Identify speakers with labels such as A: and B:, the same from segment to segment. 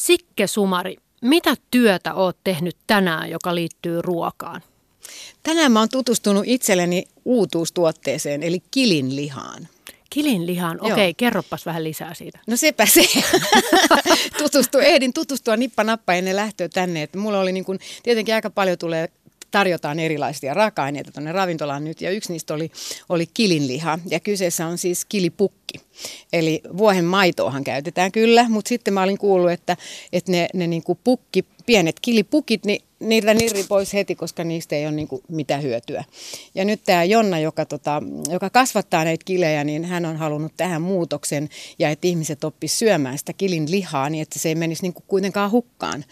A: Sikke Sumari, mitä työtä oot tehnyt tänään, joka liittyy ruokaan?
B: Tänään mä oon tutustunut itselleni uutuustuotteeseen, eli kilinlihaan.
A: Kilinlihaan, okei, okay, kerroppas vähän lisää siitä.
B: No sepä se. Tutustu, ehdin tutustua nippa nappa ennen lähtöä tänne. Että mulla oli niin kun, tietenkin aika paljon tulee tarjotaan erilaisia raaka-aineita tuonne ravintolaan nyt, ja yksi niistä oli, oli kilinliha, ja kyseessä on siis kilipukki. Eli vuohen maitoahan käytetään kyllä, mutta sitten mä olin kuullut, että, että ne, ne niin pukki, pienet kilipukit, niin niitä nirri pois heti, koska niistä ei ole niin kuin mitään hyötyä. Ja nyt tämä Jonna, joka, tota, joka kasvattaa näitä kilejä, niin hän on halunnut tähän muutoksen ja että ihmiset oppisivat syömään sitä kilin lihaa niin, että se ei menisi niin kuin kuitenkaan hukkaan.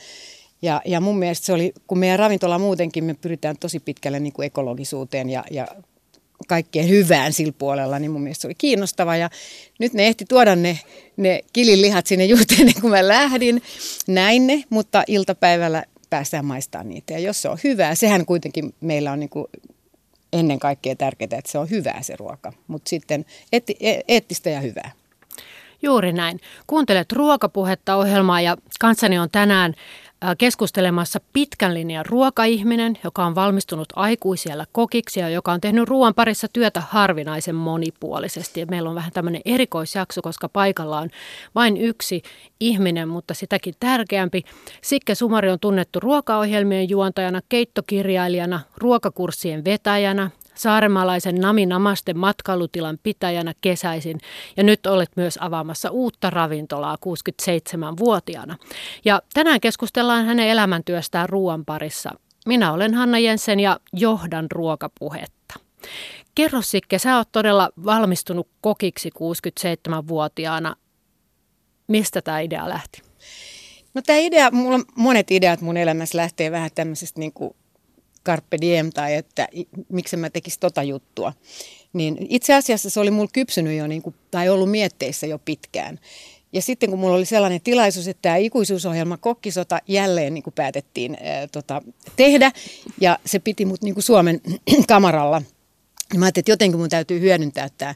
B: Ja, ja mun mielestä se oli, kun meidän ravintola muutenkin, me pyritään tosi pitkälle niin kuin ekologisuuteen ja, ja kaikkeen hyvään sillä puolella, niin mun mielestä se oli kiinnostava. Ja nyt ne ehti tuoda ne, ne lihat sinne juuri ennen kuin mä lähdin. Näin ne, mutta iltapäivällä päästään maistamaan niitä. Ja jos se on hyvää, sehän kuitenkin meillä on niin kuin ennen kaikkea tärkeää, että se on hyvää se ruoka. Mutta sitten eetti, e, eettistä ja hyvää.
A: Juuri näin. Kuuntelet ruokapuhetta ohjelmaa ja kanssani on tänään keskustelemassa pitkän linjan ruokaihminen, joka on valmistunut aikuisiellä kokiksi ja joka on tehnyt ruoan parissa työtä harvinaisen monipuolisesti. Meillä on vähän tämmöinen erikoisjakso, koska paikalla on vain yksi ihminen, mutta sitäkin tärkeämpi. Sikke Sumari on tunnettu ruokaohjelmien juontajana, keittokirjailijana, ruokakurssien vetäjänä, saaremaalaisen Nami Namaste matkailutilan pitäjänä kesäisin ja nyt olet myös avaamassa uutta ravintolaa 67-vuotiaana. Ja tänään keskustellaan hänen elämäntyöstään ruoan parissa. Minä olen Hanna Jensen ja johdan ruokapuhetta. Kerro Sikke, sä oot todella valmistunut kokiksi 67-vuotiaana. Mistä tämä idea lähti?
B: No tämä idea, mulla on monet ideat mun elämässä lähtee vähän tämmöisestä niin kuin carpe diem tai että miksi mä tekisin tota juttua. Niin itse asiassa se oli mulla kypsynyt jo niin kuin, tai ollut mietteissä jo pitkään. Ja sitten kun mulla oli sellainen tilaisuus, että tämä ikuisuusohjelma Kokkisota jälleen niin kuin päätettiin ää, tota, tehdä ja se piti mut niin kuin Suomen kamaralla – niin mä ajattelin, että jotenkin mun täytyy hyödyntää tämä,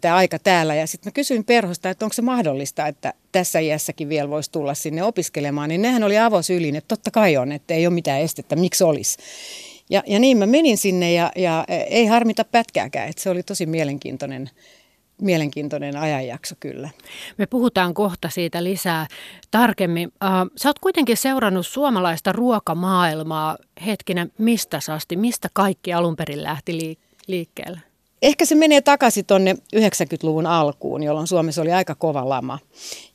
B: tämä, aika täällä. Ja sitten mä kysyin perhosta, että onko se mahdollista, että tässä iässäkin vielä voisi tulla sinne opiskelemaan. Niin nehän oli avosylin, että totta kai on, että ei ole mitään estettä, miksi olisi. Ja, ja niin mä menin sinne ja, ja ei harmita pätkääkään, että se oli tosi mielenkiintoinen mielenkiintoinen ajanjakso kyllä.
A: Me puhutaan kohta siitä lisää tarkemmin. Sä oot kuitenkin seurannut suomalaista ruokamaailmaa hetkinen mistä asti, mistä kaikki alun perin lähti liikkeelle?
B: Ehkä se menee takaisin tuonne 90-luvun alkuun, jolloin Suomessa oli aika kova lama.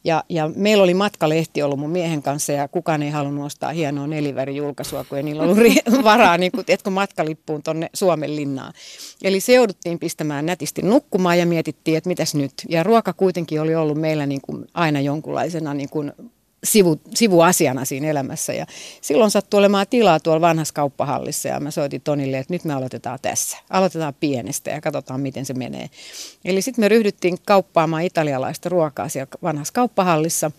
B: Ja, ja meillä oli matkalehti ollut mun miehen kanssa ja kukaan ei halunnut ostaa hienoa nelivärijulkaisua, kun ei niillä ollut varaa, niin kuin, etkö matkalippuun tuonne Suomen linnaan. Eli se jouduttiin pistämään nätisti nukkumaan ja mietittiin, että mitäs nyt. Ja ruoka kuitenkin oli ollut meillä niin kuin aina jonkunlaisena niin kuin sivu, sivuasiana siinä elämässä. Ja silloin sattui olemaan tilaa tuolla vanhassa kauppahallissa ja mä soitin Tonille, että nyt me aloitetaan tässä. Aloitetaan pienestä ja katsotaan, miten se menee. Eli sitten me ryhdyttiin kauppaamaan italialaista ruokaa siellä vanhassa kauppahallissa.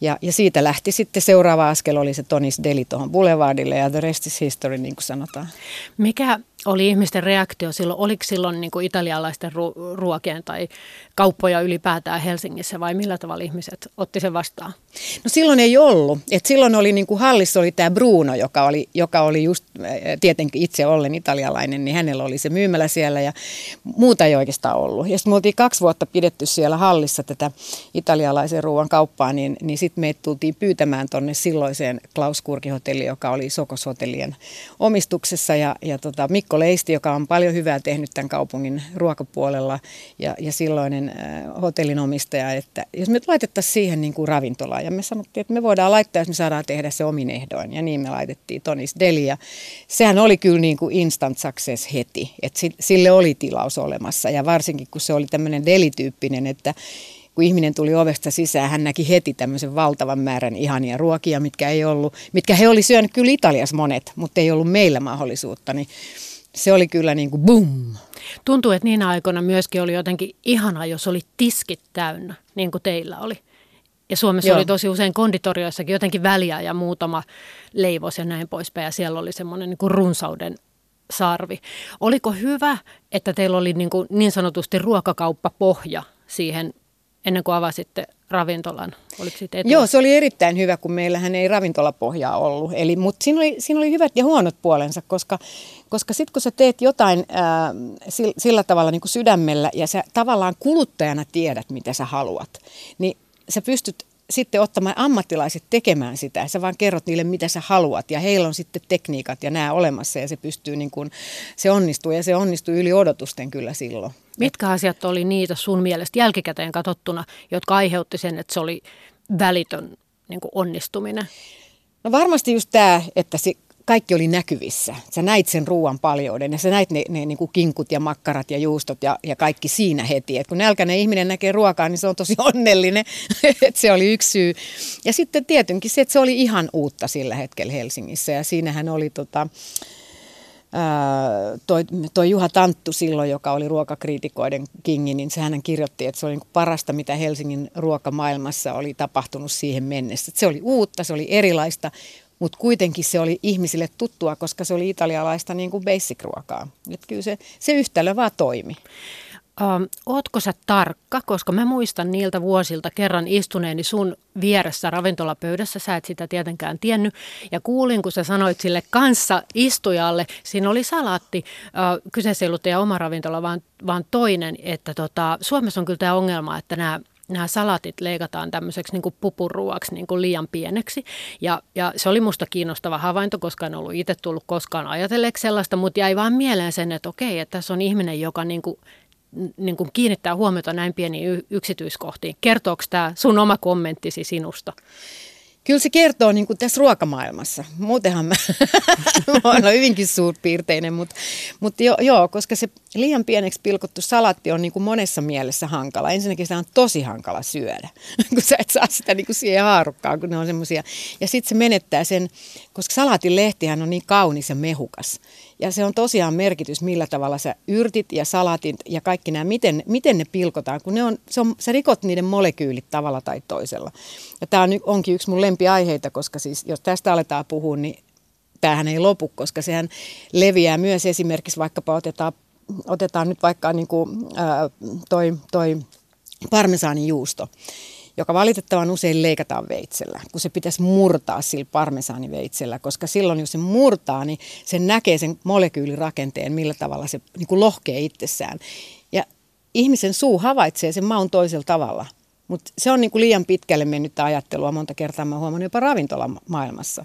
B: Ja, ja siitä lähti sitten seuraava askel oli se Tonis Deli tuohon Boulevardille ja the rest is history, niin kuin sanotaan.
A: Mikä oli ihmisten reaktio silloin? Oliko silloin niin kuin italialaisten ru- ruokien tai kauppoja ylipäätään Helsingissä vai millä tavalla ihmiset otti sen vastaan?
B: No silloin ei ollut. Et silloin oli niin kuin hallissa oli tämä Bruno, joka oli, joka oli just tietenkin itse ollen italialainen, niin hänellä oli se myymälä siellä ja muuta ei oikeastaan ollut. Ja sitten me oltiin kaksi vuotta pidetty siellä hallissa tätä italialaisen ruoan kauppaa, niin, niin sitten me tultiin pyytämään tuonne silloiseen Klaus Kurki-hotelliin, joka oli Sokoshotellien omistuksessa ja, ja tota, Mikko Leisti, joka on paljon hyvää tehnyt tämän kaupungin ruokapuolella ja, ja silloinen äh, hotellin omistaja, että jos me laitettaisiin siihen niin kuin ravintolaa ja me sanottiin, että me voidaan laittaa, jos me saadaan tehdä se omin ehdoin ja niin me laitettiin Tonis Deli ja sehän oli kyllä niin kuin instant success heti, että sille oli tilaus olemassa ja varsinkin kun se oli tämmöinen delityyppinen, että kun ihminen tuli ovesta sisään, hän näki heti tämmöisen valtavan määrän ihania ruokia, mitkä ei ollut, mitkä he oli syönyt kyllä Italiassa monet, mutta ei ollut meillä mahdollisuutta, niin se oli kyllä niin kuin boom.
A: Tuntuu, että niinä aikoina myöskin oli jotenkin ihanaa, jos oli tiskit täynnä, niin kuin teillä oli. Ja Suomessa Joo. oli tosi usein konditorioissakin jotenkin väliä ja muutama leivos ja näin poispäin. Ja siellä oli semmoinen niin kuin runsauden sarvi. Oliko hyvä, että teillä oli niin, kuin niin sanotusti ruokakauppapohja siihen ennen kuin avasitte ravintolan? Oliko siitä etua?
B: Joo, se oli erittäin hyvä, kun meillähän ei ravintolapohjaa ollut. Eli, mutta siinä oli, siinä oli hyvät ja huonot puolensa, koska, koska sitten kun sä teet jotain ää, sillä, sillä tavalla niin kuin sydämellä ja sä tavallaan kuluttajana tiedät, mitä sä haluat, niin sä pystyt sitten ottamaan ammattilaiset tekemään sitä. Sä vaan kerrot niille, mitä sä haluat ja heillä on sitten tekniikat ja nämä olemassa ja se pystyy niin kuin, se onnistuu ja se onnistuu yli odotusten kyllä silloin.
A: Mitkä asiat oli niitä sun mielestä jälkikäteen katsottuna, jotka aiheutti sen, että se oli välitön niin kuin onnistuminen?
B: No varmasti just tämä, että kaikki oli näkyvissä. Sä näit sen ruoan paljouden ja sä näit ne, ne niin kuin kinkut ja makkarat ja juustot ja, ja kaikki siinä heti. Et kun nälkäinen ihminen näkee ruokaa, niin se on tosi onnellinen. Et se oli yksi syy. Ja sitten tietenkin se, että se oli ihan uutta sillä hetkellä Helsingissä ja siinähän oli tota, toi, toi Juha Tanttu silloin, joka oli ruokakriitikoiden kingi, niin sehän kirjoitti, että se oli niin parasta, mitä Helsingin ruokamaailmassa oli tapahtunut siihen mennessä. Se oli uutta, se oli erilaista, mutta kuitenkin se oli ihmisille tuttua, koska se oli italialaista niin kuin basic-ruokaa. Et kyllä se, se yhtälö vaan toimi.
A: Ähm, ootko sä tarkka, koska mä muistan niiltä vuosilta kerran istuneeni sun vieressä ravintolapöydässä, sä et sitä tietenkään tiennyt, ja kuulin, kun sä sanoit sille kanssa istujalle, siinä oli salaatti, äh, kyseessä ei ollut teidän oma ravintola, vaan, vaan toinen, että tota, Suomessa on kyllä tämä ongelma, että nämä nämä salatit leikataan tämmöiseksi niin pupuruuaksi niin kuin liian pieneksi. Ja, ja se oli musta kiinnostava havainto, koska en ollut itse tullut koskaan ajatelleeksi sellaista, mutta jäi vaan mieleen sen, että okei, että tässä on ihminen, joka niin kuin niin kuin kiinnittää huomiota näin pieniin yksityiskohtiin. Kertooko tämä sun oma kommenttisi sinusta?
B: Kyllä se kertoo niin kuin tässä ruokamaailmassa. Muutenhan mä, mä olen hyvinkin suurpiirteinen, mutta, mutta jo, joo, koska se liian pieneksi pilkottu salatti on niin kuin monessa mielessä hankala. Ensinnäkin sitä on tosi hankala syödä, kun sä et saa sitä niin kuin siihen haarukkaan, kun ne on semmoisia. Ja sitten se menettää sen, koska salatin lehtihän on niin kaunis ja mehukas. Ja se on tosiaan merkitys, millä tavalla sä yrtit ja salatit ja kaikki nämä, miten, miten ne pilkotaan, kun ne on, se on, sä rikot niiden molekyylit tavalla tai toisella. Ja tämä on, onkin yksi mun lempiaiheita, koska siis jos tästä aletaan puhua, niin tämähän ei lopu, koska sehän leviää myös esimerkiksi vaikkapa otetaan, otetaan nyt vaikka niin kuin, ää, toi, toi parmesaanijuusto joka valitettavan usein leikataan veitsellä, kun se pitäisi murtaa sillä parmesaaniveitsellä, koska silloin jos se murtaa, niin se näkee sen molekyylirakenteen, millä tavalla se niin kuin lohkee itsessään. Ja ihmisen suu havaitsee sen maun toisella tavalla, mutta se on niin kuin liian pitkälle mennyt ajattelua monta kertaa, mä huomannut jopa ravintolamaailmassa.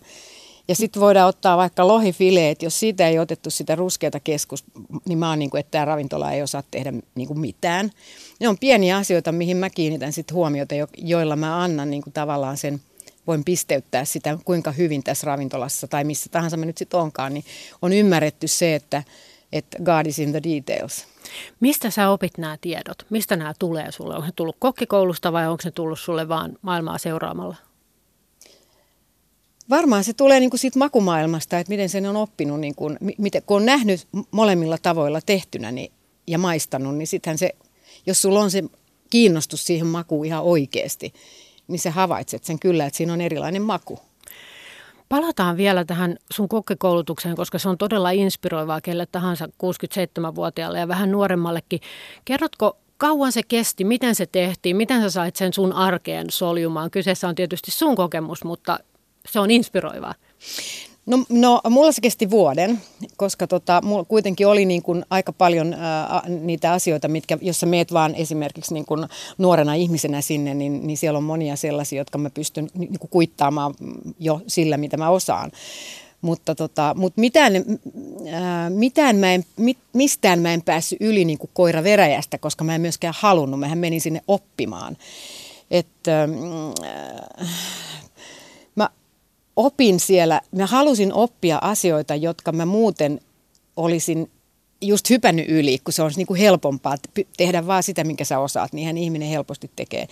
B: Ja sitten voidaan ottaa vaikka lohifileet, jos siitä ei otettu sitä ruskeata keskus, niin mä oon niin kuin, että tämä ravintola ei osaa tehdä niin kuin mitään. Ne on pieniä asioita, mihin mä kiinnitän sit huomiota, joilla mä annan niin kuin tavallaan sen, voin pisteyttää sitä, kuinka hyvin tässä ravintolassa tai missä tahansa mä nyt sitten onkaan, niin on ymmärretty se, että, että God is in the details.
A: Mistä sä opit nämä tiedot? Mistä nämä tulee sulle? Onko se tullut kokkikoulusta vai onko se tullut sulle vaan maailmaa seuraamalla?
B: Varmaan se tulee niin kuin siitä makumaailmasta, että miten sen on oppinut, niin kuin, miten, kun on nähnyt molemmilla tavoilla tehtynä niin, ja maistanut, niin sittenhän se, jos sulla on se kiinnostus siihen makuun ihan oikeasti, niin se havaitset sen kyllä, että siinä on erilainen maku.
A: Palataan vielä tähän sun kokkikoulutukseen, koska se on todella inspiroivaa kelle tahansa 67-vuotiaalle ja vähän nuoremmallekin. Kerrotko kauan se kesti, miten se tehtiin, miten sä sait sen sun arkeen soljumaan? Kyseessä on tietysti sun kokemus, mutta se on inspiroivaa?
B: No, no mulla se kesti vuoden, koska tota, mulla kuitenkin oli niin kuin aika paljon ää, niitä asioita, mitkä, jos sä meet vaan esimerkiksi niin kuin nuorena ihmisenä sinne, niin, niin siellä on monia sellaisia, jotka mä pystyn niin kuin kuittaamaan jo sillä, mitä mä osaan. Mutta, tota, mutta mitään, ää, mitään mä en, mit, mistään mä en päässyt yli niin kuin koira veräjästä, koska mä en myöskään halunnut. Mähän menin sinne oppimaan. Että... Äh, opin siellä, mä halusin oppia asioita, jotka mä muuten olisin just hypännyt yli, kun se on niin kuin helpompaa tehdä vaan sitä, minkä sä osaat, niin ihan ihminen helposti tekee.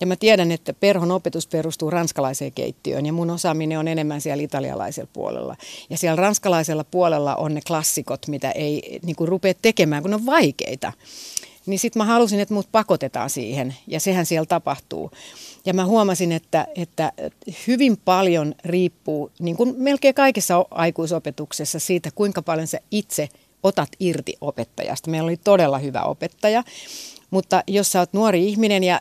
B: Ja mä tiedän, että perhon opetus perustuu ranskalaiseen keittiöön ja mun osaaminen on enemmän siellä italialaisella puolella. Ja siellä ranskalaisella puolella on ne klassikot, mitä ei niin kuin rupea tekemään, kun ne on vaikeita. Niin sitten mä halusin, että mut pakotetaan siihen ja sehän siellä tapahtuu. Ja mä huomasin, että, että hyvin paljon riippuu, niin kuin melkein kaikessa aikuisopetuksessa, siitä, kuinka paljon sä itse otat irti opettajasta. Meillä oli todella hyvä opettaja, mutta jos sä oot nuori ihminen ja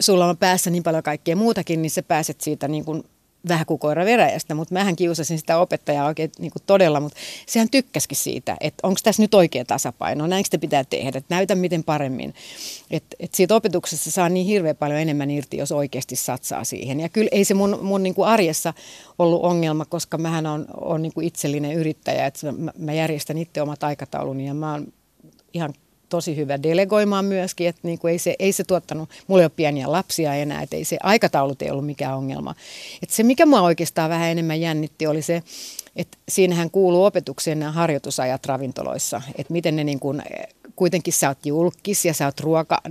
B: sulla on päässä niin paljon kaikkea muutakin, niin sä pääset siitä niin kuin vähän kuin koira veräjästä, mutta mähän kiusasin sitä opettajaa oikein niin kuin todella, mutta sehän tykkäskin siitä, että onko tässä nyt oikea tasapaino, näinkö sitä pitää tehdä, että näytä miten paremmin. Että et siitä opetuksessa saa niin hirveän paljon enemmän irti, jos oikeasti satsaa siihen. Ja kyllä ei se mun, mun niin kuin arjessa ollut ongelma, koska mähän on, on niin kuin itsellinen yrittäjä, että mä, mä järjestän itse omat aikatauluni ja mä oon ihan tosi hyvä delegoimaan myöskin, että niin kuin ei, se, ei se tuottanut, mulla ei ole pieniä lapsia enää, että ei se aikataulut ei ollut mikään ongelma. Että se, mikä mua oikeastaan vähän enemmän jännitti, oli se, että siinähän kuuluu opetukseen nämä harjoitusajat ravintoloissa, että miten ne niin kuin, kuitenkin sä oot julkis ja sä oot ruoka,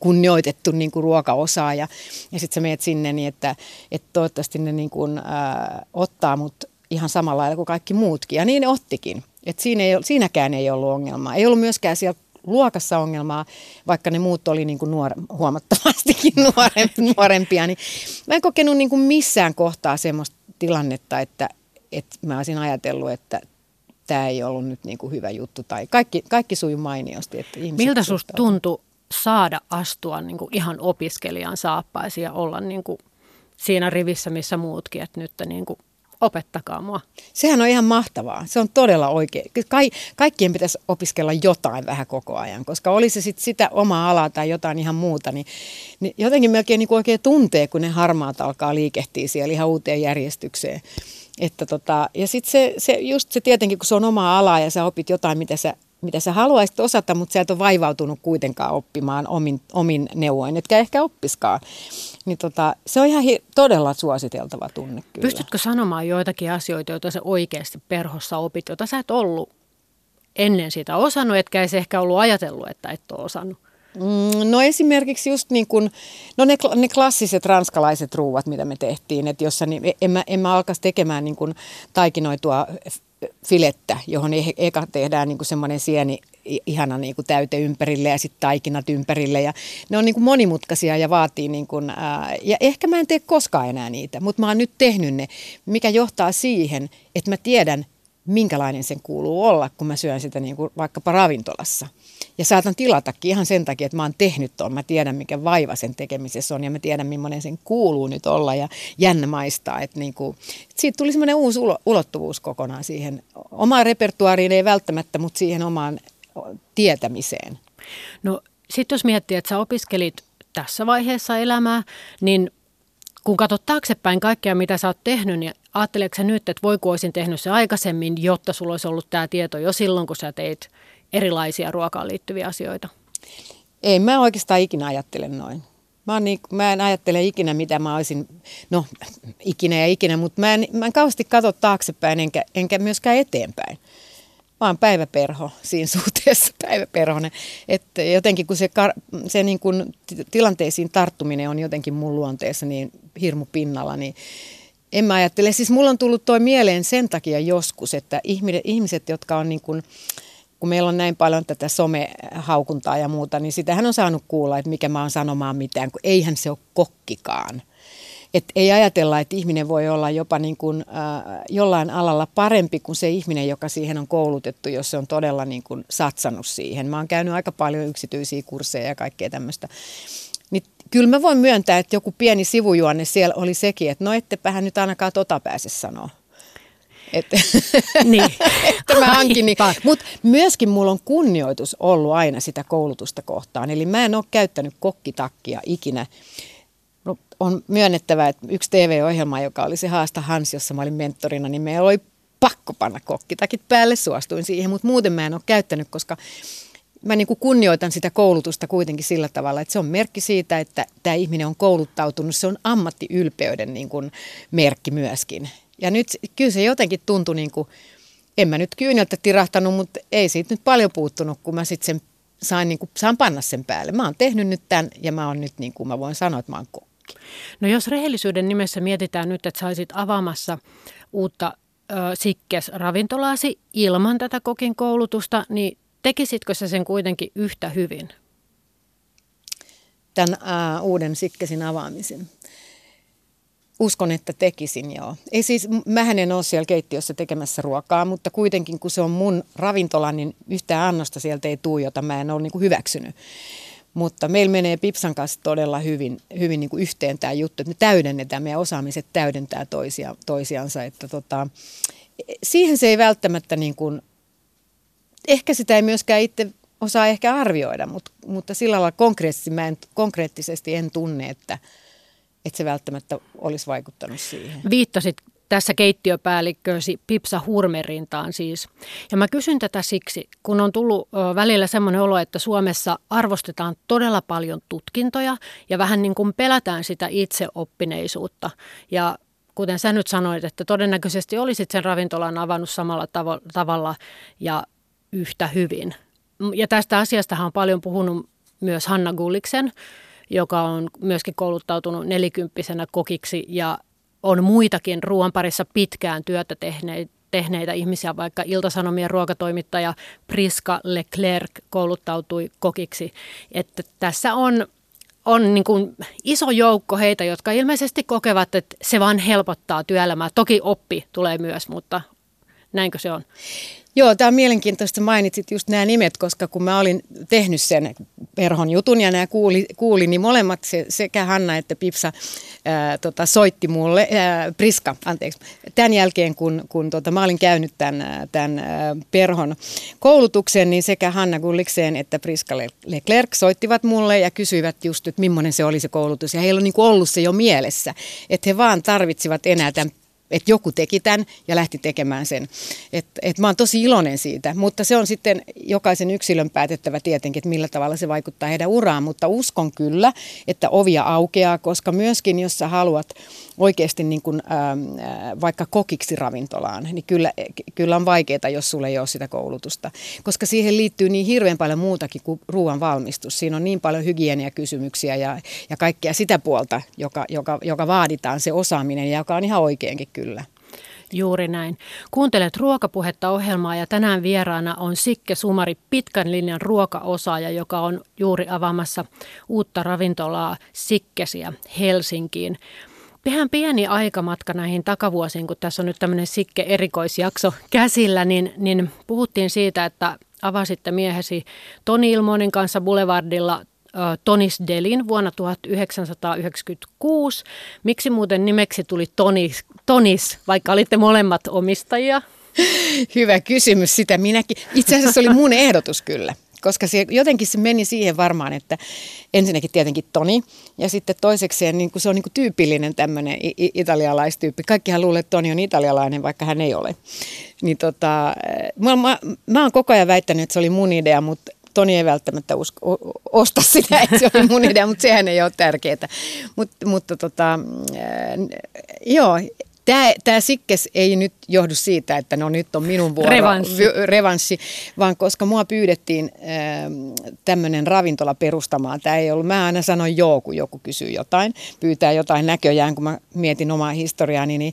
B: kunnioitettu niin kuin ruokaosaaja ja sitten sä menet sinne niin, että, että toivottavasti ne niin kuin, ää, ottaa mut ihan samalla lailla kuin kaikki muutkin ja niin ne ottikin. Et siinä ei, siinäkään ei ollut ongelmaa. Ei ollut myöskään siellä luokassa ongelmaa, vaikka ne muut oli niin kuin nuor, huomattavastikin nuorempia, nuorempia, niin mä en kokenut niin kuin missään kohtaa semmoista tilannetta, että, että mä olisin ajatellut, että tämä ei ollut nyt niin kuin hyvä juttu tai kaikki, kaikki sujui mainiosti. Että
A: Miltä susta tuntui saada astua niin kuin ihan opiskelijan saappaisi ja olla niin kuin siinä rivissä, missä muutkin, että nyt niin kuin opettakaa mua.
B: Sehän on ihan mahtavaa. Se on todella oikein. Ka- kaikkien pitäisi opiskella jotain vähän koko ajan, koska oli se sitten sitä omaa alaa tai jotain ihan muuta, niin, niin jotenkin melkein niin oikein tuntee, kun ne harmaat alkaa liikehtiä siellä ihan uuteen järjestykseen. Että tota, ja sitten se, se, just se tietenkin, kun se on oma ala ja sä opit jotain, mitä sä mitä sä haluaisit osata, mutta sä et ole vaivautunut kuitenkaan oppimaan omin, omin neuvoin, etkä ehkä oppiskaan. Niin tota, se on ihan hi- todella suositeltava tunne kyllä.
A: Pystytkö sanomaan joitakin asioita, joita sä oikeasti perhossa opit, joita sä et ollut ennen sitä osannut, etkä edes ehkä ollut ajatellut, että et ole osannut?
B: Mm, no esimerkiksi just niin kuin, no ne, ne klassiset ranskalaiset ruuat, mitä me tehtiin, että jossa niin, en, mä, en mä alkaisi tekemään niin kuin taikinoitua filettä, johon e-, eka tehdään niin kuin semmoinen sieni ihana niin kuin täyte ympärille ja sitten taikinat ympärille. Ja ne on niin kuin monimutkaisia ja vaatii, niin kuin, ää, ja ehkä mä en tee koskaan enää niitä, mutta mä oon nyt tehnyt ne, mikä johtaa siihen, että mä tiedän, minkälainen sen kuuluu olla, kun mä syön sitä niin kuin vaikkapa ravintolassa. Ja saatan tilatakin ihan sen takia, että mä oon tehnyt tuon. Mä tiedän, mikä vaiva sen tekemisessä on ja mä tiedän, millainen sen kuuluu nyt olla ja jännä maistaa. Että niin kuin, että siitä tuli semmoinen uusi ulottuvuus kokonaan siihen omaan repertuaariin, ei välttämättä, mutta siihen omaan tietämiseen.
A: No sitten jos miettii, että sä opiskelit tässä vaiheessa elämää, niin kun katsot taaksepäin kaikkea, mitä sä oot tehnyt, niin ajatteleeko nyt, että voiko olisin tehnyt se aikaisemmin, jotta sulla olisi ollut tämä tieto jo silloin, kun sä teit erilaisia ruokaan liittyviä asioita?
B: Ei, mä oikeastaan ikinä ajattele noin. Mä, niin, mä en ajattele ikinä, mitä mä olisin, no ikinä ja ikinä, mutta mä en, mä en kauheasti katso taaksepäin enkä, enkä myöskään eteenpäin. Oon päiväperho siinä suhteessa, päiväperhonen. Että jotenkin kun se, se niin kun tilanteisiin tarttuminen on jotenkin mun luonteessa niin hirmu pinnalla, niin en mä ajattele. Siis mulla on tullut toi mieleen sen takia joskus, että ihmiset, jotka on niin kuin, kun meillä on näin paljon tätä somehaukuntaa ja muuta, niin sitähän on saanut kuulla, että mikä mä oon sanomaan mitään, kun eihän se ole kokkikaan. Et ei ajatella, että ihminen voi olla jopa niin kuin, äh, jollain alalla parempi kuin se ihminen, joka siihen on koulutettu, jos se on todella niin kuin satsannut siihen. Mä oon käynyt aika paljon yksityisiä kursseja ja kaikkea tämmöistä. Niin kyllä mä voin myöntää, että joku pieni sivujuonne siellä oli sekin, että no ettepähän nyt ainakaan tota pääse sanoa. Että, niin. että mä hankin, niin. Mutta myöskin mulla on kunnioitus ollut aina sitä koulutusta kohtaan. Eli mä en ole käyttänyt kokkitakkia ikinä. On myönnettävä, että yksi TV-ohjelma, joka oli se Haasta Hans, jossa mä olin mentorina, niin meillä oli pakko panna kokkitakit päälle, suostuin siihen, mutta muuten mä en ole käyttänyt, koska mä niin kuin kunnioitan sitä koulutusta kuitenkin sillä tavalla, että se on merkki siitä, että tämä ihminen on kouluttautunut. Se on ammattiylpeyden niin kuin merkki myöskin. Ja nyt kyllä se jotenkin tuntui niin kuin, en mä nyt kyyneltä tirahtanut, mutta ei siitä nyt paljon puuttunut, kun mä sitten sen sain, niin kuin, saan panna sen päälle. Mä oon tehnyt nyt tämän ja mä oon nyt niin kuin mä voin sanoa, että mä oon.
A: No jos rehellisyyden nimessä mietitään nyt, että saisit avaamassa uutta ö, sikkes ravintolaasi ilman tätä kokin koulutusta, niin tekisitkö sä sen kuitenkin yhtä hyvin?
B: Tämän uh, uuden sikkesin avaamisen. Uskon, että tekisin joo. Ei siis, mähän en ole siellä keittiössä tekemässä ruokaa, mutta kuitenkin kun se on mun ravintola, niin yhtään annosta sieltä ei tule, jota mä en ole niin kuin hyväksynyt. Mutta meillä menee Pipsan kanssa todella hyvin, hyvin niin kuin yhteen tämä juttu, että me täydennetään, meidän osaamiset täydentää toisia, toisiansa. Että tota, siihen se ei välttämättä, niin kuin, ehkä sitä ei myöskään itse osaa ehkä arvioida, mutta, mutta sillä lailla konkreettisesti, mä en, konkreettisesti en tunne, että, että se välttämättä olisi vaikuttanut siihen.
A: Viittasit tässä keittiöpäällikkösi Pipsa Hurmerintaan siis. Ja mä kysyn tätä siksi, kun on tullut välillä semmoinen olo, että Suomessa arvostetaan todella paljon tutkintoja ja vähän niin kuin pelätään sitä itseoppineisuutta. Ja kuten sä nyt sanoit, että todennäköisesti olisit sen ravintolan avannut samalla tavo- tavalla ja yhtä hyvin. Ja tästä asiasta on paljon puhunut myös Hanna Gulliksen, joka on myöskin kouluttautunut nelikymppisenä kokiksi ja on muitakin ruoan parissa pitkään työtä tehneitä tehneitä ihmisiä, vaikka Iltasanomien ruokatoimittaja Priska Leclerc kouluttautui kokiksi. Että tässä on, on niin kuin iso joukko heitä, jotka ilmeisesti kokevat, että se vaan helpottaa työelämää. Toki oppi tulee myös, mutta näinkö se on?
B: Joo, tämä on mielenkiintoista, mainitsit just nämä nimet, koska kun mä olin tehnyt sen perhon jutun ja nämä kuuli, kuuli niin molemmat se, sekä Hanna että Pipsa ää, tota, soitti mulle, ää, Priska, anteeksi, tämän jälkeen kun, kun tota, mä olin käynyt tämän, tämän ää, perhon koulutuksen, niin sekä Hanna Gullikseen että Priska Leclerc soittivat mulle ja kysyivät just, että millainen se oli se koulutus. Ja heillä on niin ollut se jo mielessä, että he vaan tarvitsivat enää tämän että joku teki tämän ja lähti tekemään sen. Et, et mä oon tosi iloinen siitä, mutta se on sitten jokaisen yksilön päätettävä tietenkin, että millä tavalla se vaikuttaa heidän uraan, mutta uskon kyllä, että ovia aukeaa, koska myöskin jos sä haluat oikeasti niin kuin, ähm, äh, vaikka kokiksi ravintolaan, niin kyllä, kyllä on vaikeaa, jos sulle ei ole sitä koulutusta, koska siihen liittyy niin hirveän paljon muutakin kuin ruoan valmistus. Siinä on niin paljon hygieniakysymyksiä ja, ja kaikkea sitä puolta, joka, joka, joka vaaditaan se osaaminen ja joka on ihan oikeinkin kyllä.
A: Juuri näin. Kuuntelet ruokapuhetta ohjelmaa ja tänään vieraana on Sikke Sumari, pitkän linjan ruokaosaaja, joka on juuri avaamassa uutta ravintolaa Sikkesiä Helsinkiin. Tehdään pieni aikamatka näihin takavuosiin, kun tässä on nyt tämmöinen Sikke erikoisjakso käsillä, niin, niin puhuttiin siitä, että avasitte miehesi Toni Ilmonin kanssa Boulevardilla Tonis Delin vuonna 1996. Miksi muuten nimeksi tuli Tonis, Tonis vaikka olitte molemmat omistajia?
B: Hyvä kysymys, sitä minäkin. Itse asiassa se oli mun ehdotus kyllä koska se, jotenkin se meni siihen varmaan, että ensinnäkin tietenkin Toni ja sitten toisekseen niin kuin se on niin kuin tyypillinen tämmöinen italialaistyyppi. Kaikkihan luulee, että Toni on italialainen, vaikka hän ei ole. Niin tota, mä, mä, mä oon koko ajan väittänyt, että se oli mun idea, mutta Toni ei välttämättä usko, osta sitä, että se oli mun idea, mutta sehän ei ole tärkeää. Mut, mutta tota, äh, joo, Tämä, tämä sikkes ei nyt johdu siitä, että no nyt on minun vuoro,
A: revanssi,
B: revanssi vaan koska mua pyydettiin äh, tämmöinen ravintola perustamaan. Tämä ei ollut, mä aina sanon joo, kun joku kysyy jotain, pyytää jotain näköjään, kun mä mietin omaa historiaani, niin,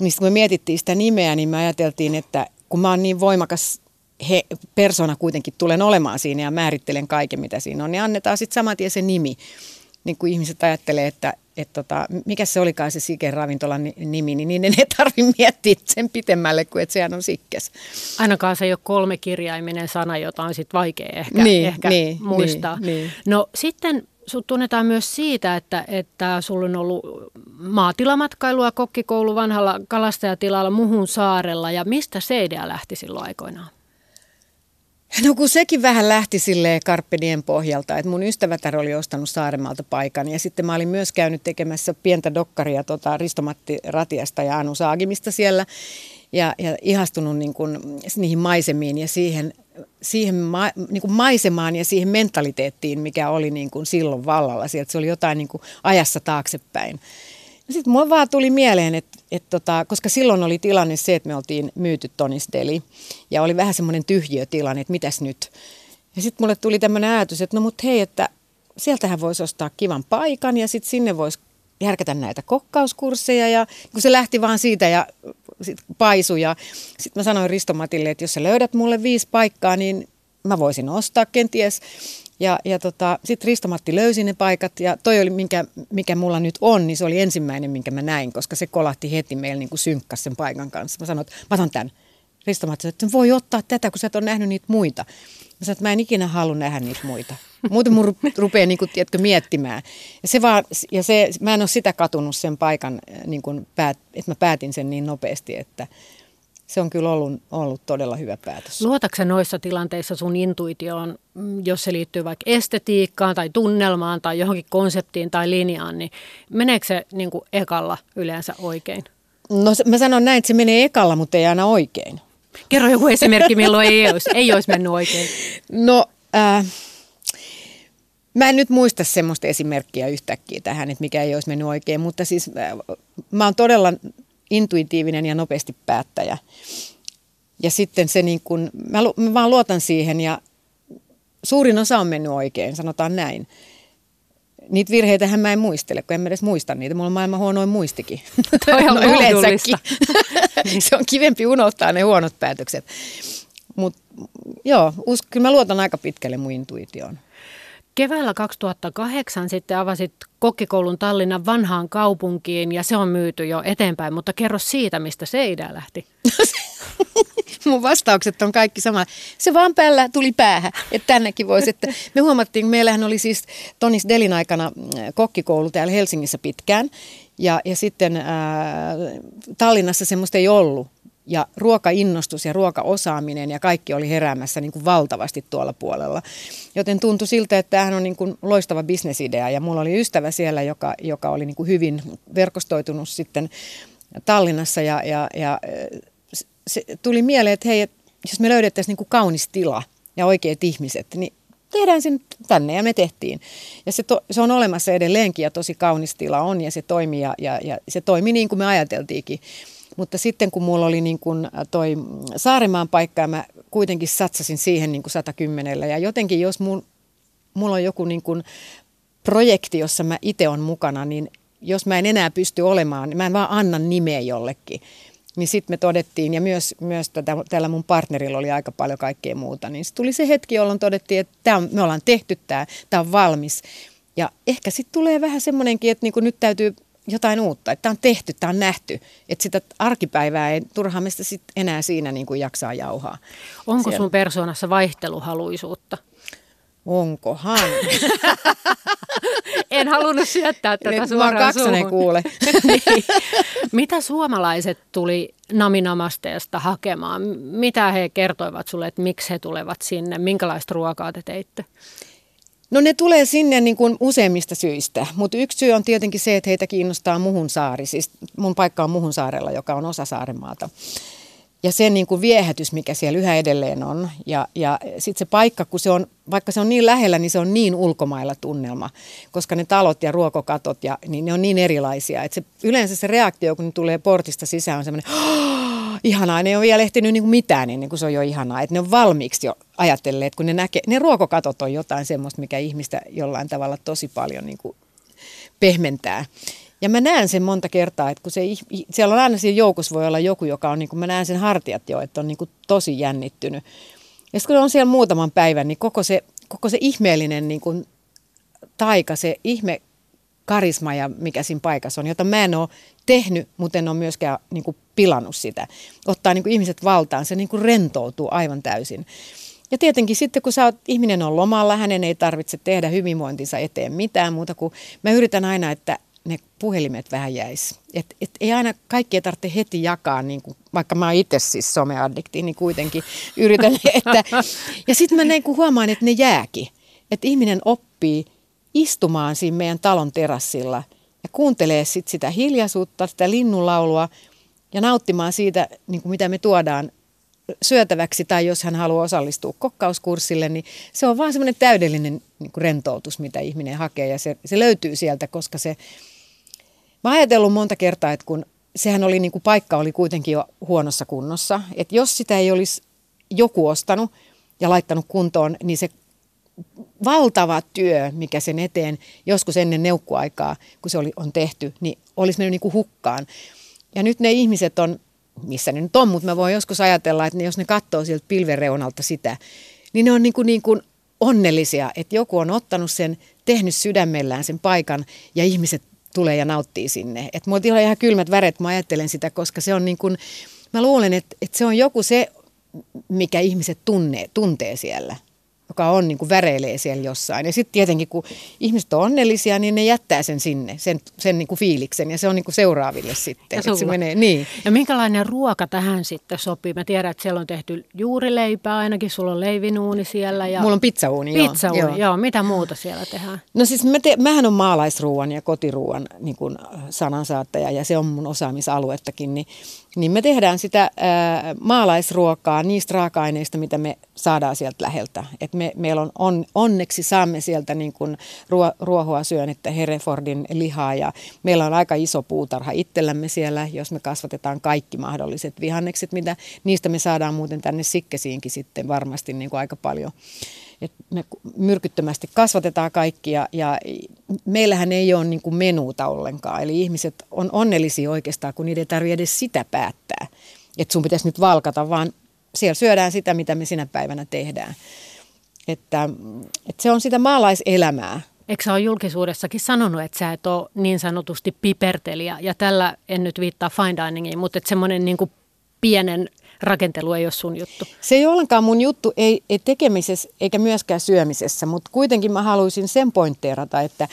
B: niin kun me mietittiin sitä nimeä, niin me ajateltiin, että kun mä oon niin voimakas he, persona kuitenkin tulen olemaan siinä ja määrittelen kaiken, mitä siinä on, niin annetaan sitten saman tien se nimi. Niin kuin ihmiset ajattelee, että et tota, mikä se olikaan se Siken ravintolan nimi, niin niiden ei tarvitse miettiä sen pitemmälle kuin että sehän on Sikkes.
A: Ainakaan se ei ole kolme kirjaiminen sana, jota on sitten vaikea ehkä, niin, ehkä niin, muistaa. Niin, niin. No sitten sut tunnetaan myös siitä, että, että sulla on ollut maatilamatkailua kokkikoulu vanhalla kalastajatilalla Muhun saarella ja mistä se idea lähti silloin aikoinaan?
B: No kun sekin vähän lähti sille Karpedien pohjalta, että mun ystävätär oli ostanut Saaremalta paikan ja sitten mä olin myös käynyt tekemässä pientä dokkaria tota Ristomatti Ratiasta ja Anu Saagimista siellä ja, ja ihastunut niin kuin niihin maisemiin ja siihen, siihen ma, niin kuin maisemaan ja siihen mentaliteettiin, mikä oli niin kuin silloin vallalla. Sieltä se oli jotain niin kuin ajassa taaksepäin. Sitten mulla vaan tuli mieleen, että, että tota, koska silloin oli tilanne se, että me oltiin myyty Deli ja oli vähän semmoinen tyhjiötilanne, että mitäs nyt. Ja sitten mulle tuli tämmöinen ajatus, että no mut hei, että sieltähän voisi ostaa kivan paikan ja sitten sinne voisi järkätä näitä kokkauskursseja. Ja kun se lähti vaan siitä ja sit paisu ja sitten mä sanoin Ristomatille, että jos sä löydät mulle viisi paikkaa, niin mä voisin ostaa kenties ja, ja tota, sitten Ristomatti löysi ne paikat ja toi oli, minkä, mikä mulla nyt on, niin se oli ensimmäinen, minkä mä näin, koska se kolahti heti meillä niin kuin synkkas sen paikan kanssa. Mä sanoin, että mä otan tämän. Risto että voi ottaa tätä, kun sä et ole nähnyt niitä muita. Mä sanoin, että mä en ikinä halua nähdä niitä muita. Muuten mun rupeaa niin kuin, tiedätkö, miettimään. Ja, se vaan, ja se, mä en ole sitä katunut sen paikan, niin kuin päät, että mä päätin sen niin nopeasti, että se on kyllä ollut, ollut todella hyvä päätös.
A: Luotatko noissa tilanteissa sun intuitioon, mm, jos se liittyy vaikka estetiikkaan tai tunnelmaan tai johonkin konseptiin tai linjaan, niin meneekö se niin kuin ekalla yleensä oikein?
B: No mä sanon näin, että se menee ekalla, mutta ei aina oikein.
A: Kerro joku esimerkki, milloin ei olisi, ei olisi mennyt oikein.
B: No, äh, mä en nyt muista semmoista esimerkkiä yhtäkkiä tähän, että mikä ei olisi mennyt oikein, mutta siis äh, mä oon todella intuitiivinen ja nopeasti päättäjä. Ja sitten se niin kun, mä, mä vaan luotan siihen ja suurin osa on mennyt oikein, sanotaan näin. Niitä virheitähän mä en muistele, kun en mä edes muista niitä. Mulla on maailman huonoin muistikin.
A: Toi on no, yleensäkin.
B: se on kivempi unohtaa ne huonot päätökset. Mutta joo, usk- kyllä mä luotan aika pitkälle mun intuitioon.
A: Keväällä 2008 sitten avasit kokkikoulun Tallinnan vanhaan kaupunkiin ja se on myyty jo eteenpäin, mutta kerro siitä, mistä se idea lähti.
B: Mun vastaukset on kaikki sama. Se vaan päällä tuli päähän, että tännekin voisi. Että me huomattiin, meillähän oli siis Tonis Delin aikana mm, kokkikoulu täällä Helsingissä pitkään ja, ja sitten ää, Tallinnassa semmoista ei ollut ja ruokainnostus ja ruokaosaaminen ja kaikki oli heräämässä niin kuin valtavasti tuolla puolella. Joten tuntui siltä, että tämähän on niin kuin loistava bisnesidea ja mulla oli ystävä siellä, joka, joka oli niin kuin hyvin verkostoitunut sitten Tallinnassa ja, ja, ja se tuli mieleen, että hei, jos me löydettäisiin niin kuin kaunis tila ja oikeat ihmiset, niin tehdään sen tänne ja me tehtiin. Ja se, to, se on olemassa edelleenkin ja tosi kaunis tila on ja se toimii ja, ja, ja se toimi niin kuin me ajateltiinkin. Mutta sitten kun mulla oli niin kuin toi Saaremaan paikka ja mä kuitenkin satsasin siihen niin kuin 110 ja jotenkin jos mun, mulla on joku niin kuin projekti, jossa mä itse on mukana, niin jos mä en enää pysty olemaan, niin mä en vaan anna nimeä jollekin. Niin sitten me todettiin, ja myös, myös tätä, tällä mun partnerilla oli aika paljon kaikkea muuta, niin tuli se hetki, jolloin todettiin, että tää on, me ollaan tehty tämä, tämä on valmis. Ja ehkä sitten tulee vähän semmoinenkin, että niinku nyt täytyy jotain uutta, että tämä on tehty, tämä on nähty, että sitä arkipäivää ei turhaan meistä sit enää siinä niin kuin jaksaa jauhaa.
A: Onko Siellä. sun persoonassa vaihteluhaluisuutta?
B: Onkohan?
A: en halunnut syöttää tätä Nyt suoraan
B: suuhun. kuule.
A: niin. Mitä suomalaiset tuli Naminamasteesta hakemaan? Mitä he kertoivat sulle, että miksi he tulevat sinne? Minkälaista ruokaa te teitte?
B: No ne tulee sinne niin kuin useimmista syistä, mutta yksi syy on tietenkin se, että heitä kiinnostaa Muhunsaari. Siis mun paikka on Muhunsaarella, joka on osa Saarenmaata. Ja se niin kuin viehätys, mikä siellä yhä edelleen on. Ja, ja sitten se paikka, kun se on, vaikka se on niin lähellä, niin se on niin ulkomailla tunnelma. Koska ne talot ja ruokokatot, ja, niin ne on niin erilaisia. Että se, yleensä se reaktio, kun ne tulee portista sisään, on semmoinen, ihanaa, ne ei ole vielä ehtinyt niin kuin mitään ennen kuin se on jo ihanaa. Että ne on valmiiksi jo ajatelleet, kun ne näkee, ne ruokokatot on jotain semmoista, mikä ihmistä jollain tavalla tosi paljon niin kuin pehmentää. Ja mä näen sen monta kertaa, että kun se, siellä on aina siinä joukossa voi olla joku, joka on, niin kuin mä näen sen hartiat jo, että on niin kuin tosi jännittynyt. Ja sitten kun on siellä muutaman päivän, niin koko se, koko se ihmeellinen niin kuin taika, se ihme karisma ja mikä siinä paikassa on, jota mä en ole tehnyt, mutta en ole myöskään niin kuin pilannut sitä. Ottaa niin kuin ihmiset valtaan, se niin kuin rentoutuu aivan täysin. Ja tietenkin sitten, kun sä oot, ihminen on lomalla, hänen ei tarvitse tehdä hyvinvointinsa eteen mitään muuta kuin mä yritän aina, että ne puhelimet vähän jäisi. Et, et ei aina kaikkea tarvitse heti jakaa, niin kuin, vaikka mä itse siis someaddikti, niin kuitenkin yritän. Että, ja sitten mä niin kuin huomaan, että ne jääkin. Että ihminen oppii istumaan siinä meidän talon terassilla ja kuuntelee sit sitä hiljaisuutta, sitä linnunlaulua ja nauttimaan siitä, niin kuin mitä me tuodaan syötäväksi tai jos hän haluaa osallistua kokkauskurssille, niin se on vaan semmoinen täydellinen niin kuin rentoutus, mitä ihminen hakee ja se, se löytyy sieltä, koska se, mä oon ajatellut monta kertaa, että kun sehän oli niin kuin paikka oli kuitenkin jo huonossa kunnossa, että jos sitä ei olisi joku ostanut ja laittanut kuntoon, niin se valtava työ, mikä sen eteen joskus ennen neukkuaikaa, kun se oli, on tehty, niin olisi mennyt niin kuin hukkaan. Ja nyt ne ihmiset on, missä ne nyt on, mutta mä voin joskus ajatella, että ne, jos ne katsoo sieltä pilvereunalta sitä, niin ne on niin kuin, niin kuin onnellisia, että joku on ottanut sen, tehnyt sydämellään sen paikan ja ihmiset tulee ja nauttii sinne. Että mulla on ihan kylmät väret, mä ajattelen sitä, koska se on niin kuin, mä luulen, että, että se on joku se, mikä ihmiset tunne, tuntee siellä joka on niin kuin väreilee siellä jossain. Ja sitten tietenkin, kun ihmiset on onnellisia, niin ne jättää sen sinne, sen, sen niin kuin fiiliksen, ja se on niin kuin seuraaville sitten.
A: Ja,
B: se menee, niin.
A: ja minkälainen ruoka tähän sitten sopii? Mä tiedän, että siellä on tehty juurileipää, ainakin sulla on leivinuuni siellä. Ja...
B: Mulla on pizzauuni,
A: pizzauuni joo. joo. joo. Mitä muuta siellä tehdään?
B: No siis mä te, mähän on maalaisruuan ja kotiruuan niin kuin sanansaattaja, ja se on mun osaamisaluettakin, niin niin me tehdään sitä ää, maalaisruokaa niistä raaka-aineista, mitä me saadaan sieltä läheltä. Et me, meillä on, on onneksi saamme sieltä niin kuin ruo, ruohoa syönnettä, Herefordin lihaa ja meillä on aika iso puutarha itsellämme siellä, jos me kasvatetaan kaikki mahdolliset vihannekset, mitä niistä me saadaan muuten tänne Sikkesiinkin sitten varmasti niin kuin aika paljon että me myrkyttömästi kasvatetaan kaikkia ja meillähän ei ole niin kuin menuuta ollenkaan. Eli ihmiset on onnellisia oikeastaan, kun niiden ei tarvitse edes sitä päättää, että sun pitäisi nyt valkata, vaan siellä syödään sitä, mitä me sinä päivänä tehdään. Että, että se on sitä maalaiselämää.
A: Eikö sä ole julkisuudessakin sanonut, että sä et ole niin sanotusti pipertelijä, ja tällä en nyt viittaa fine diningiin, mutta että semmoinen niin pienen rakentelu ei ole sun juttu?
B: Se ei ollenkaan mun juttu, ei, ei tekemisessä eikä myöskään syömisessä, mutta kuitenkin mä haluaisin sen pointteerata, että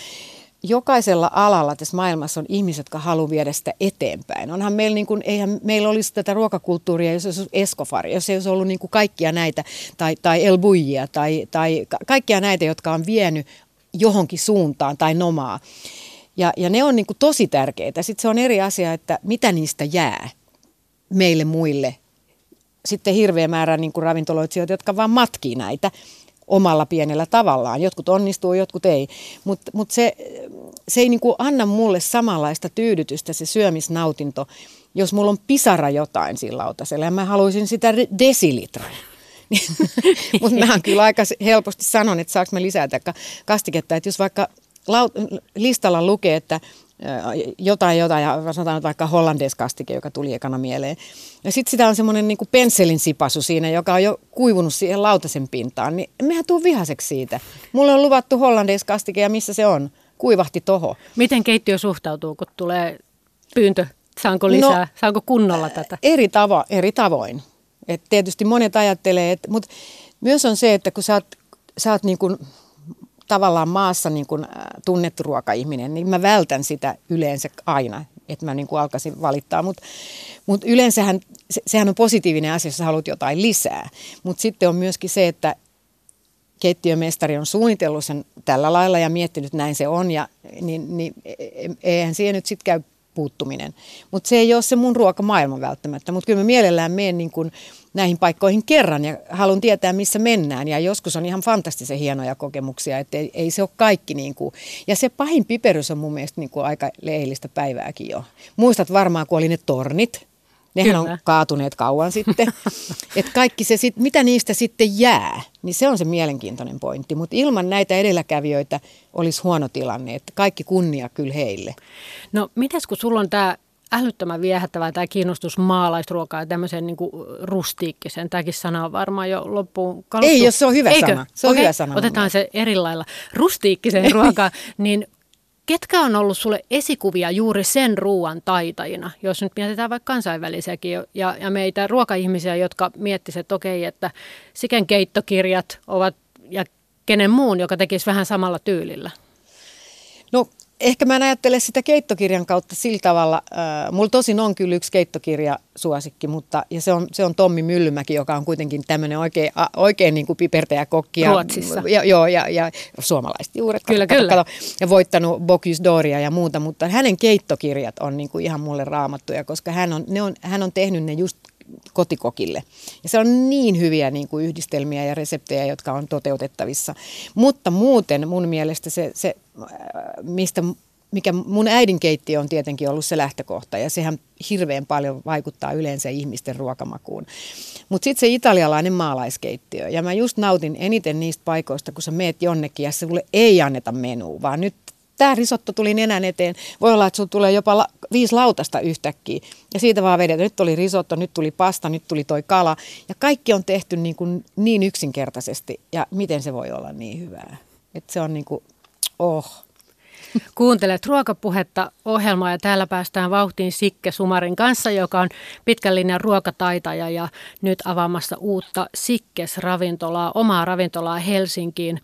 B: jokaisella alalla tässä maailmassa on ihmiset, jotka haluaa viedä sitä eteenpäin. Onhan meillä, niin kuin, eihän meillä olisi tätä ruokakulttuuria, jos olisi Escofari, jos ei olisi ollut niin kuin kaikkia näitä, tai, tai El Bujia, tai, tai kaikkia näitä, jotka on vienyt johonkin suuntaan tai nomaa. Ja, ja ne on niin kuin tosi tärkeitä. Sitten se on eri asia, että mitä niistä jää meille muille sitten hirveä määrä niin kuin ravintoloitsijoita, jotka vaan matkii näitä omalla pienellä tavallaan. Jotkut onnistuu, jotkut ei. Mutta mut se, se ei niin kuin anna mulle samanlaista tyydytystä se syömisnautinto, jos mulla on pisara jotain sillä lautasella ja mä haluaisin sitä desilitraa. Mutta mä kyllä aika helposti sanon, että saanko mä lisää kastiketta, että jos vaikka listalla lukee, että jotain jotain, ja sanotaan nyt vaikka hollandeskastike, joka tuli ekana mieleen. Ja sitten sitä on semmoinen niin pensselin sipasu siinä, joka on jo kuivunut siihen lautasen pintaan, niin mehän tuu vihaseksi siitä. Mulle on luvattu hollandeskastike ja missä se on? Kuivahti toho.
A: Miten keittiö suhtautuu, kun tulee pyyntö? Saanko no, lisää? No, Saanko kunnolla tätä?
B: Eri, tavo, eri tavoin. Et tietysti monet ajattelee, että, mutta myös on se, että kun sä oot, sä oot niin kuin tavallaan maassa niin kuin tunnettu ruokaihminen, niin mä vältän sitä yleensä aina, että mä niin kuin alkaisin valittaa. Mutta mut yleensähän se, sehän on positiivinen asia, jos sä haluat jotain lisää. Mutta sitten on myöskin se, että keittiömestari on suunnitellut sen tällä lailla ja miettinyt, näin se on, ja, niin, niin e, e, eihän siihen nyt sitten käy puuttuminen. Mutta se ei ole se mun ruokamaailma välttämättä, mutta kyllä mä mielellään menen niin kuin näihin paikkoihin kerran ja haluan tietää, missä mennään. Ja joskus on ihan fantastisen hienoja kokemuksia, että ei, ei se ole kaikki niin kuin. Ja se pahin piperys on mun mielestä niin kuin aika leillistä päivääkin jo. Muistat varmaan, kun oli ne tornit, Nehän Kyllä. on kaatuneet kauan sitten. Et kaikki se, sit, mitä niistä sitten jää, niin se on se mielenkiintoinen pointti. Mutta ilman näitä edelläkävijöitä olisi huono tilanne. Että kaikki kunnia kyllä heille.
A: No mitäs kun sulla on tämä älyttömän viehättävä tämä kiinnostus maalaisruokaa ja tämmöisen niin rustiikkisen. Tämäkin sana on varmaan jo loppuun
B: kaluttu. Ei, jos se on hyvä Eikö? sana. Se on okay. hyvä sana.
A: Otetaan se eri lailla. Rustiikkisen ruokaa, niin Ketkä on ollut sulle esikuvia juuri sen ruoan taitajina, jos nyt mietitään vaikka kansainvälisiäkin ja, ja meitä ruokaihmisiä, jotka miettisivät, että okei, että siken keittokirjat ovat ja kenen muun, joka tekisi vähän samalla tyylillä?
B: No ehkä mä en ajattele sitä keittokirjan kautta sillä tavalla. Äh, mulla tosin on kyllä yksi keittokirja suosikki, mutta ja se on, se on Tommi Myllymäki, joka on kuitenkin tämmöinen oikein, a, oikein niin kuin pipertäjä-kokki.
A: Ruotsissa.
B: Ja, joo, ja, ja suomalaiset juuret.
A: Kyllä, kato, kyllä. Kato,
B: ja voittanut Bocuse Doria ja muuta, mutta hänen keittokirjat on niin kuin ihan mulle raamattuja, koska hän on, ne on, hän on tehnyt ne just kotikokille. Ja se on niin hyviä niin kuin yhdistelmiä ja reseptejä, jotka on toteutettavissa. Mutta muuten mun mielestä se, se mistä mikä mun äidinkeittiö on tietenkin ollut se lähtökohta ja sehän hirveän paljon vaikuttaa yleensä ihmisten ruokamakuun. Mutta sitten se italialainen maalaiskeittiö ja mä just nautin eniten niistä paikoista, kun sä meet jonnekin ja sulle ei anneta menua, vaan nyt tämä risotto tuli nenän eteen. Voi olla, että sinulla tulee jopa la- viisi lautasta yhtäkkiä. Ja siitä vaan vedet. Nyt tuli risotto, nyt tuli pasta, nyt tuli toi kala. Ja kaikki on tehty niin, kuin niin yksinkertaisesti. Ja miten se voi olla niin hyvää? Että se on niin kuin, oh.
A: Kuuntelet ruokapuhetta ohjelmaa ja täällä päästään vauhtiin Sikke Sumarin kanssa, joka on pitkän linjan ruokataitaja ja nyt avaamassa uutta Sikkes-ravintolaa, omaa ravintolaa Helsinkiin.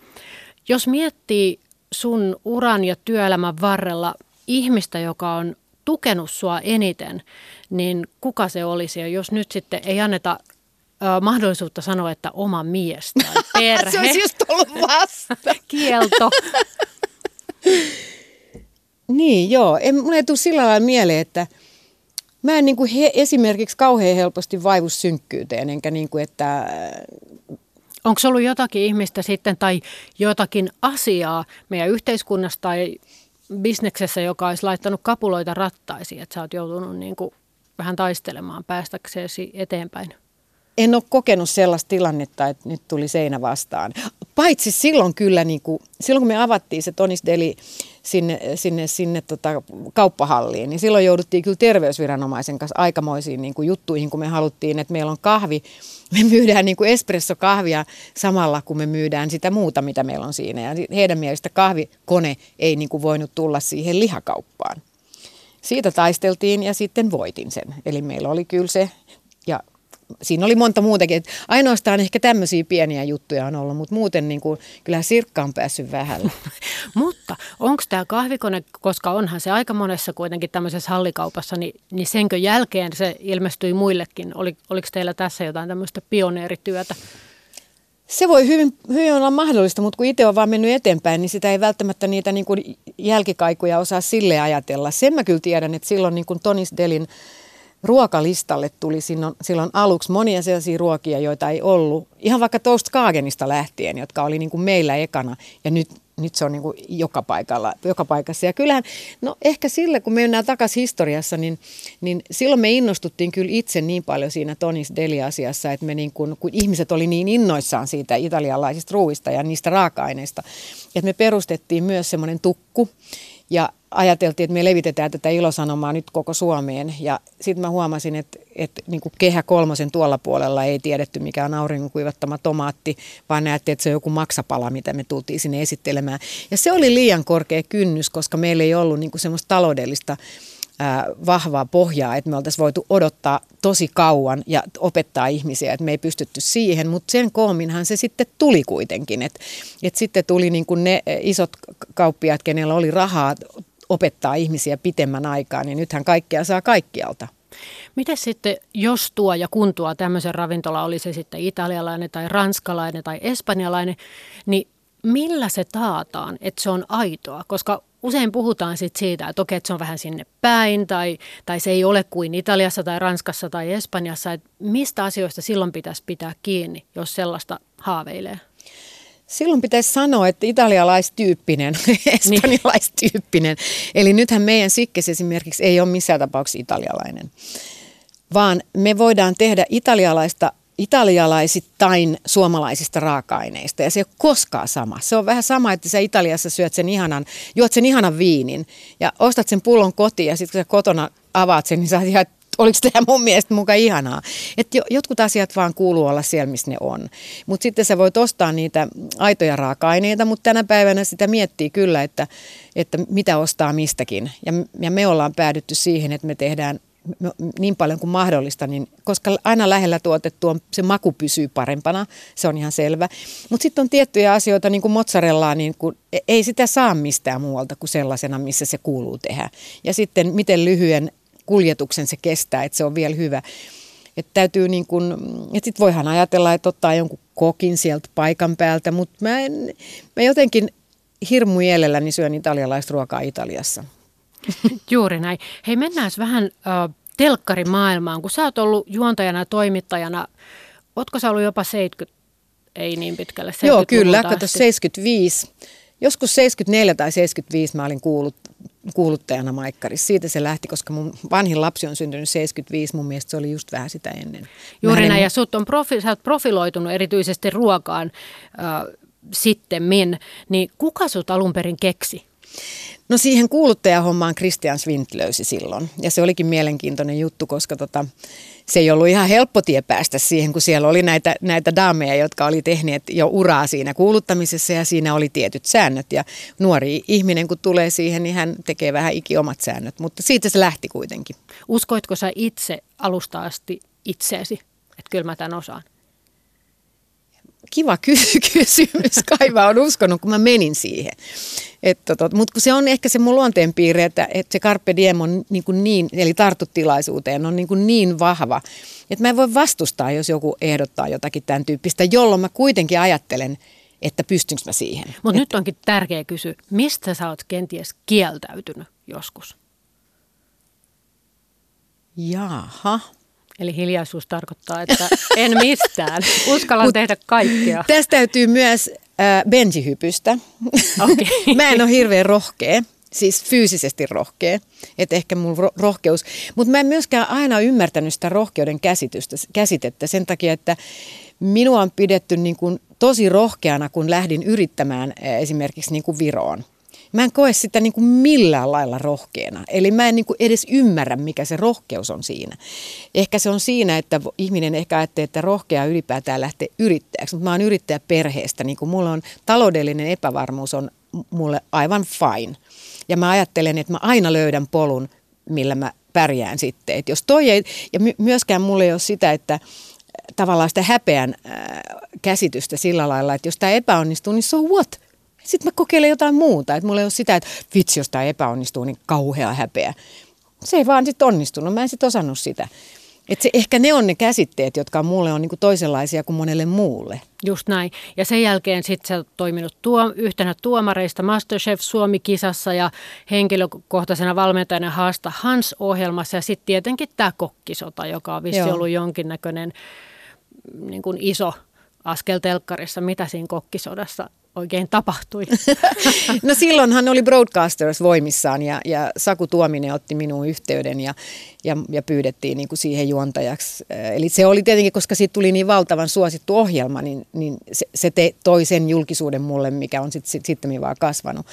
A: Jos miettii sun uran ja työelämän varrella ihmistä, joka on tukenut sua eniten, niin kuka se olisi? Ja jos nyt sitten ei anneta ö, mahdollisuutta sanoa, että oma mies tai perhe.
B: se olisi just ollut vasta.
A: Kielto.
B: Niin, joo. En, mun ei tule sillä lailla mieleen, että mä en niin kuin he, esimerkiksi kauhean helposti vaivu synkkyyteen, enkä niin kuin, että
A: Onko ollut jotakin ihmistä sitten tai jotakin asiaa meidän yhteiskunnassa tai bisneksessä, joka olisi laittanut kapuloita rattaisiin, että sä oot joutunut niin kuin vähän taistelemaan päästäksesi eteenpäin?
B: En ole kokenut sellaista tilannetta, että nyt tuli seinä vastaan. Paitsi silloin kyllä, niin kuin, silloin kun me avattiin se Tonis Deli sinne, sinne, sinne tota kauppahalliin, niin silloin jouduttiin kyllä terveysviranomaisen kanssa aikamoisiin niin kuin juttuihin, kun me haluttiin, että meillä on kahvi, me myydään niin kuin espressokahvia samalla, kun me myydään sitä muuta, mitä meillä on siinä. Ja heidän mielestä kahvikone ei niin kuin voinut tulla siihen lihakauppaan. Siitä taisteltiin ja sitten voitin sen. Eli meillä oli kyllä se, siinä oli monta muutakin. Että ainoastaan ehkä tämmöisiä pieniä juttuja on ollut, mutta muuten niin kuin, kyllä Sirkka on päässyt vähällä.
A: mutta onko tämä kahvikone, koska onhan se aika monessa kuitenkin tämmöisessä hallikaupassa, niin, niin senkö jälkeen se ilmestyi muillekin? Oli, oliko teillä tässä jotain tämmöistä pioneerityötä?
B: Se voi hyvin, hyvin olla mahdollista, mutta kun itse on vaan mennyt eteenpäin, niin sitä ei välttämättä niitä niin kuin jälkikaikuja osaa sille ajatella. Sen mä kyllä tiedän, että silloin niin kuin Tonis Delin ruokalistalle tuli silloin, aluksi monia sellaisia ruokia, joita ei ollut. Ihan vaikka Toast Kagenista lähtien, jotka oli niin kuin meillä ekana ja nyt, nyt se on niin kuin joka, paikalla, joka paikassa. Ja kyllähän, no ehkä sille, kun me mennään takaisin historiassa, niin, niin silloin me innostuttiin kyllä itse niin paljon siinä Tonis Deli-asiassa, että me niin kuin, kun ihmiset oli niin innoissaan siitä italialaisista ruuista ja niistä raaka-aineista, että me perustettiin myös semmoinen tukku, ja ajateltiin, että me levitetään tätä ilosanomaa nyt koko Suomeen. Ja sitten mä huomasin, että, että niin kuin kehä kolmosen tuolla puolella ei tiedetty, mikä on auringon kuivattama tomaatti, vaan näette, että se on joku maksapala, mitä me tultiin sinne esittelemään. Ja se oli liian korkea kynnys, koska meillä ei ollut niin kuin semmoista taloudellista vahvaa pohjaa, että me oltaisiin voitu odottaa tosi kauan ja opettaa ihmisiä, että me ei pystytty siihen, mutta sen koominhan se sitten tuli kuitenkin, että, että sitten tuli niin kuin ne isot kauppiaat, kenellä oli rahaa opettaa ihmisiä pitemmän aikaa, niin nythän kaikkea saa kaikkialta.
A: Miten sitten, jos tuo ja kun tuo tämmöisen ravintola, oli se sitten italialainen tai ranskalainen tai espanjalainen, niin millä se taataan, että se on aitoa? Koska usein puhutaan sit siitä, että okei, että se on vähän sinne päin tai, tai se ei ole kuin Italiassa tai Ranskassa tai Espanjassa. Että mistä asioista silloin pitäisi pitää kiinni, jos sellaista haaveilee?
B: Silloin pitäisi sanoa, että italialaistyyppinen, espanjalaistyyppinen. Eli nythän meidän sikkes esimerkiksi ei ole missään tapauksessa italialainen, vaan me voidaan tehdä italialaista italialaisittain suomalaisista raaka-aineista ja se ei ole koskaan sama. Se on vähän sama, että sä Italiassa syöt sen ihanan, juot sen ihanan viinin ja ostat sen pullon kotiin ja sitten kun sä kotona avaat sen, niin sä ihan, oliko tämä mun mielestä muka ihanaa. Että jotkut asiat vaan kuuluu olla siellä, missä ne on. Mutta sitten sä voit ostaa niitä aitoja raaka-aineita, mutta tänä päivänä sitä miettii kyllä, että, että mitä ostaa mistäkin. Ja, ja me ollaan päädytty siihen, että me tehdään niin paljon kuin mahdollista, niin, koska aina lähellä tuotettu on, se maku pysyy parempana, se on ihan selvä. Mutta sitten on tiettyjä asioita, niin kuin mozzarellaa, niin kuin, e, ei sitä saa mistään muualta kuin sellaisena, missä se kuuluu tehdä. Ja sitten miten lyhyen kuljetuksen se kestää, että se on vielä hyvä. Että täytyy niin kuin, että sit voihan ajatella, että ottaa jonkun kokin sieltä paikan päältä, mutta mä, en, mä jotenkin hirmu mielelläni syön italialaista ruokaa Italiassa.
A: Juuri näin. Hei, mennään vähän äh, telkkarimaailmaan. Kun sä oot ollut juontajana ja toimittajana, ootko sä ollut jopa 70, ei niin pitkälle,
B: Joo, kyllä, kato 75. Joskus 74 tai 75 mä olin kuullut, kuuluttajana Maikkarissa. Siitä se lähti, koska mun vanhin lapsi on syntynyt 75. Mun mielestä se oli just vähän sitä ennen.
A: Juuri näin, ja sut on profi, sä oot profiloitunut erityisesti ruokaan äh, sitten min. Niin kuka sut alun perin keksi?
B: No siihen kuuluttajahommaan Christian Swint löysi silloin. Ja se olikin mielenkiintoinen juttu, koska tota, se ei ollut ihan helppo tie päästä siihen, kun siellä oli näitä, näitä daameja, jotka oli tehneet jo uraa siinä kuuluttamisessa ja siinä oli tietyt säännöt. Ja nuori ihminen, kun tulee siihen, niin hän tekee vähän iki omat säännöt, mutta siitä se lähti kuitenkin.
A: Uskoitko sä itse alusta asti itseesi, että kyllä mä tämän osaan?
B: Kiva ky- kysymys. Kai mä oon uskonut, kun mä menin siihen. Tota, Mutta kun se on ehkä se mun luonteenpiirre, että, että se carpe diem on niin, kuin niin eli tartut tilaisuuteen, on niin, kuin niin vahva, että mä en voi vastustaa, jos joku ehdottaa jotakin tämän tyyppistä, jolloin mä kuitenkin ajattelen, että pystynkö mä siihen.
A: Mutta nyt onkin tärkeä kysyä, mistä sä oot kenties kieltäytynyt joskus?
B: Jaha.
A: Eli hiljaisuus tarkoittaa, että en mistään. Uskallan tehdä kaikkea.
B: Tästä täytyy myös äh, benjihypystä. Okay. Mä en ole hirveän rohkea siis fyysisesti rohkea, että ehkä mun rohkeus, mutta mä en myöskään aina ymmärtänyt sitä rohkeuden käsitystä, käsitettä sen takia, että minua on pidetty niin kuin tosi rohkeana, kun lähdin yrittämään esimerkiksi niin kuin Viroon. Mä en koe sitä niin kuin millään lailla rohkeana. Eli mä en niin kuin edes ymmärrä, mikä se rohkeus on siinä. Ehkä se on siinä, että ihminen ehkä ajattelee, että rohkea ylipäätään lähtee yrittäjäksi. Mutta mä oon yrittäjä perheestä. Niin kuin mulla on taloudellinen epävarmuus on mulle aivan fine. Ja mä ajattelen, että mä aina löydän polun, millä mä pärjään sitten. Et jos toi ei, ja myöskään mulle ei ole sitä, että tavallaan sitä häpeän käsitystä sillä lailla, että jos tämä epäonnistuu, niin so what? Sitten mä kokeilen jotain muuta. Että mulla ei ole sitä, että vitsi, jos tämä epäonnistuu, niin kauhea häpeä. Se ei vaan sitten onnistunut. Mä en sitten osannut sitä. Et se, ehkä ne on ne käsitteet, jotka mulle on niinku toisenlaisia kuin monelle muulle.
A: Just näin. Ja sen jälkeen sitten sä oot toiminut tuo, yhtenä tuomareista Masterchef Suomi-kisassa ja henkilökohtaisena valmentajana Haasta Hans-ohjelmassa. Ja sitten tietenkin tämä kokkisota, joka on vissi Joo. ollut jonkinnäköinen niin kuin iso askel telkkarissa. Mitä siinä kokkisodassa oikein tapahtui?
B: no silloinhan oli Broadcasters voimissaan ja, ja Saku Tuominen otti minuun yhteyden ja, ja, ja pyydettiin niin kuin siihen juontajaksi. Eli se oli tietenkin, koska siitä tuli niin valtavan suosittu ohjelma, niin, niin se, se te, toi sen julkisuuden mulle, mikä on sitten sit, sitten vaan kasvanut.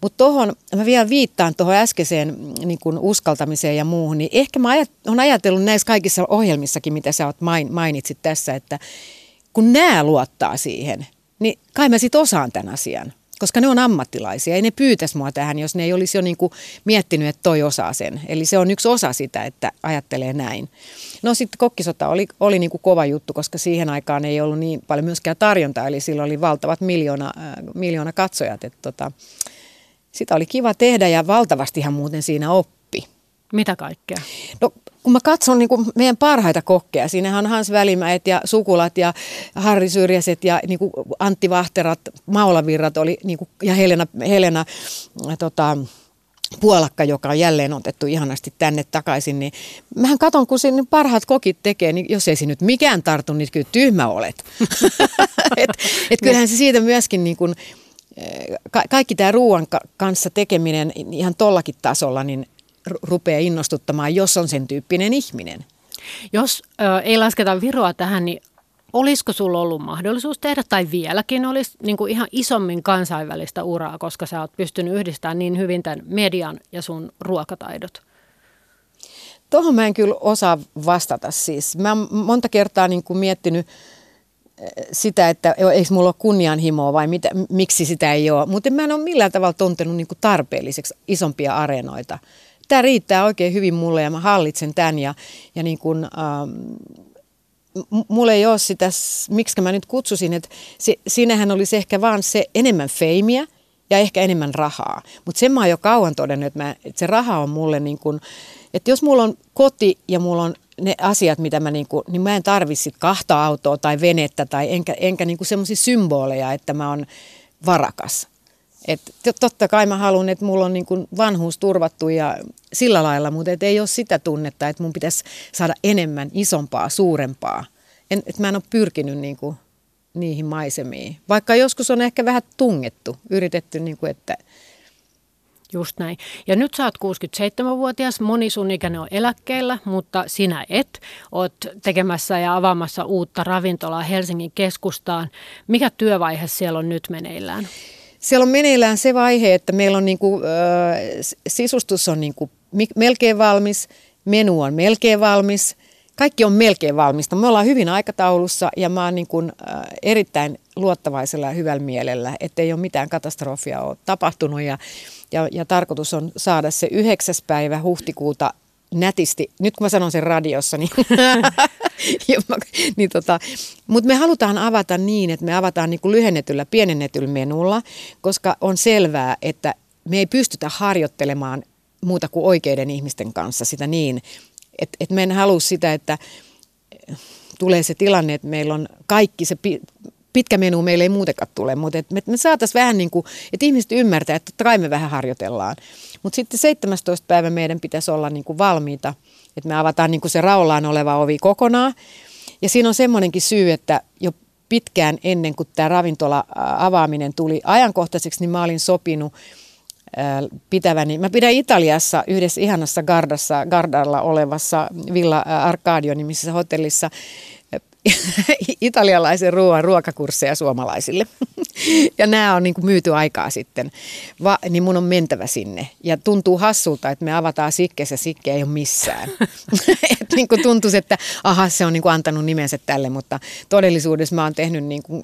B: Mutta tuohon, mä vielä viittaan tuohon äskeiseen niin kuin uskaltamiseen ja muuhun, niin ehkä mä ajat, olen ajatellut näissä kaikissa ohjelmissakin, mitä sä oot main, mainitsit tässä, että kun nämä luottaa siihen, niin kai mä sitten osaan tämän asian. Koska ne on ammattilaisia. Ei ne pyytäisi mua tähän, jos ne ei olisi jo niin kuin miettinyt, että toi osaa sen. Eli se on yksi osa sitä, että ajattelee näin. No sitten kokkisota oli, oli niin kuin kova juttu, koska siihen aikaan ei ollut niin paljon myöskään tarjontaa. Eli silloin oli valtavat miljoona, äh, miljoona katsojat. Että tota, sitä oli kiva tehdä ja valtavastihan muuten siinä oppi.
A: Mitä kaikkea?
B: No kun mä katson niin kuin meidän parhaita kokkeja, siinähän on Hans Välimäet ja Sukulat ja Harri Syrjäset ja niin kuin Antti Vahterat, Maulavirrat oli, niin kuin, ja Helena, Helena tota, Puolakka, joka on jälleen otettu ihanasti tänne takaisin, niin mähän katon, kun sinne parhaat kokit tekee, niin jos ei se nyt mikään tartu, niin kyllä tyhmä olet. et, et kyllähän se siitä myöskin niin kuin, ka- kaikki tämä ruoan kanssa tekeminen ihan tollakin tasolla, niin rupeaa innostuttamaan, jos on sen tyyppinen ihminen.
A: Jos ö, ei lasketa Viroa tähän, niin olisiko sulla ollut mahdollisuus tehdä, tai vieläkin olisi niin kuin ihan isommin kansainvälistä uraa, koska sä oot pystynyt yhdistämään niin hyvin tämän median ja sun ruokataidot?
B: Tuohon mä en kyllä osaa vastata siis. Mä oon monta kertaa niin kuin miettinyt sitä, että eikö mulla ole kunnianhimoa vai mitä, miksi sitä ei ole. Mutta mä en ole millään tavalla tuntenut niin kuin tarpeelliseksi isompia areenoita tämä riittää oikein hyvin mulle ja mä hallitsen tämän ja, ja niin kuin, ähm, mulla ei ole sitä, miksi mä nyt kutsusin, että se, siinähän olisi ehkä vaan se enemmän feimiä ja ehkä enemmän rahaa. Mutta sen mä oon jo kauan todennut, että, mä, että se raha on mulle niin kuin, että jos mulla on koti ja mulla on ne asiat, mitä mä niin kuin, niin mä en tarvitse kahta autoa tai venettä tai enkä, enkä niin semmoisia symboleja, että mä oon varakas. Et totta kai mä haluan, että mulla on niin kuin vanhuus turvattu ja sillä lailla, mutta et ei ole sitä tunnetta, että mun pitäisi saada enemmän, isompaa, suurempaa. En, et mä en ole pyrkinyt niin kuin niihin maisemiin. Vaikka joskus on ehkä vähän tungettu, yritetty, niin kuin, että
A: Just näin. Ja nyt sä oot 67-vuotias, moni sun ikäinen on eläkkeellä, mutta sinä et. Oot tekemässä ja avaamassa uutta ravintolaa Helsingin keskustaan. Mikä työvaihe siellä on nyt meneillään?
B: Siellä on meneillään se vaihe, että meillä on niinku, äh, sisustus on niinku melkein valmis, menu on melkein valmis, kaikki on melkein valmista. Me ollaan hyvin aikataulussa ja mä oon niinku, äh, erittäin luottavaisella ja hyvällä mielellä, ettei ole mitään katastrofia ole tapahtunut ja, ja, ja tarkoitus on saada se 9. päivä huhtikuuta nätisti, nyt kun mä sanon sen radiossa, niin, niin tota, mutta me halutaan avata niin, että me avataan niin kuin lyhennetyllä, pienennetyllä menulla, koska on selvää, että me ei pystytä harjoittelemaan muuta kuin oikeiden ihmisten kanssa sitä niin, että, että me en halua sitä, että tulee se tilanne, että meillä on kaikki se pitkä menu meille ei muutenkaan tule, mutta et me, me saataisiin vähän niin kuin, että ihmiset ymmärtää, että kai me vähän harjoitellaan. Mutta sitten 17. päivä meidän pitäisi olla niin kuin valmiita, että me avataan niin kuin se raollaan oleva ovi kokonaan. Ja siinä on semmoinenkin syy, että jo pitkään ennen kuin tämä ravintola avaaminen tuli ajankohtaiseksi, niin mä olin sopinut pitäväni. Mä pidän Italiassa yhdessä ihanassa Gardassa, Gardalla olevassa Villa Arcadio nimisessä hotellissa italialaisen ruoan ruokakursseja suomalaisille. ja nämä on niin kuin myyty aikaa sitten, Va, niin mun on mentävä sinne. Ja tuntuu hassulta, että me avataan sikkes ja sikke ei ole missään. Et niin kuin tuntuisi, että aha, se on niin kuin antanut nimensä tälle, mutta todellisuudessa mä oon tehnyt niin kuin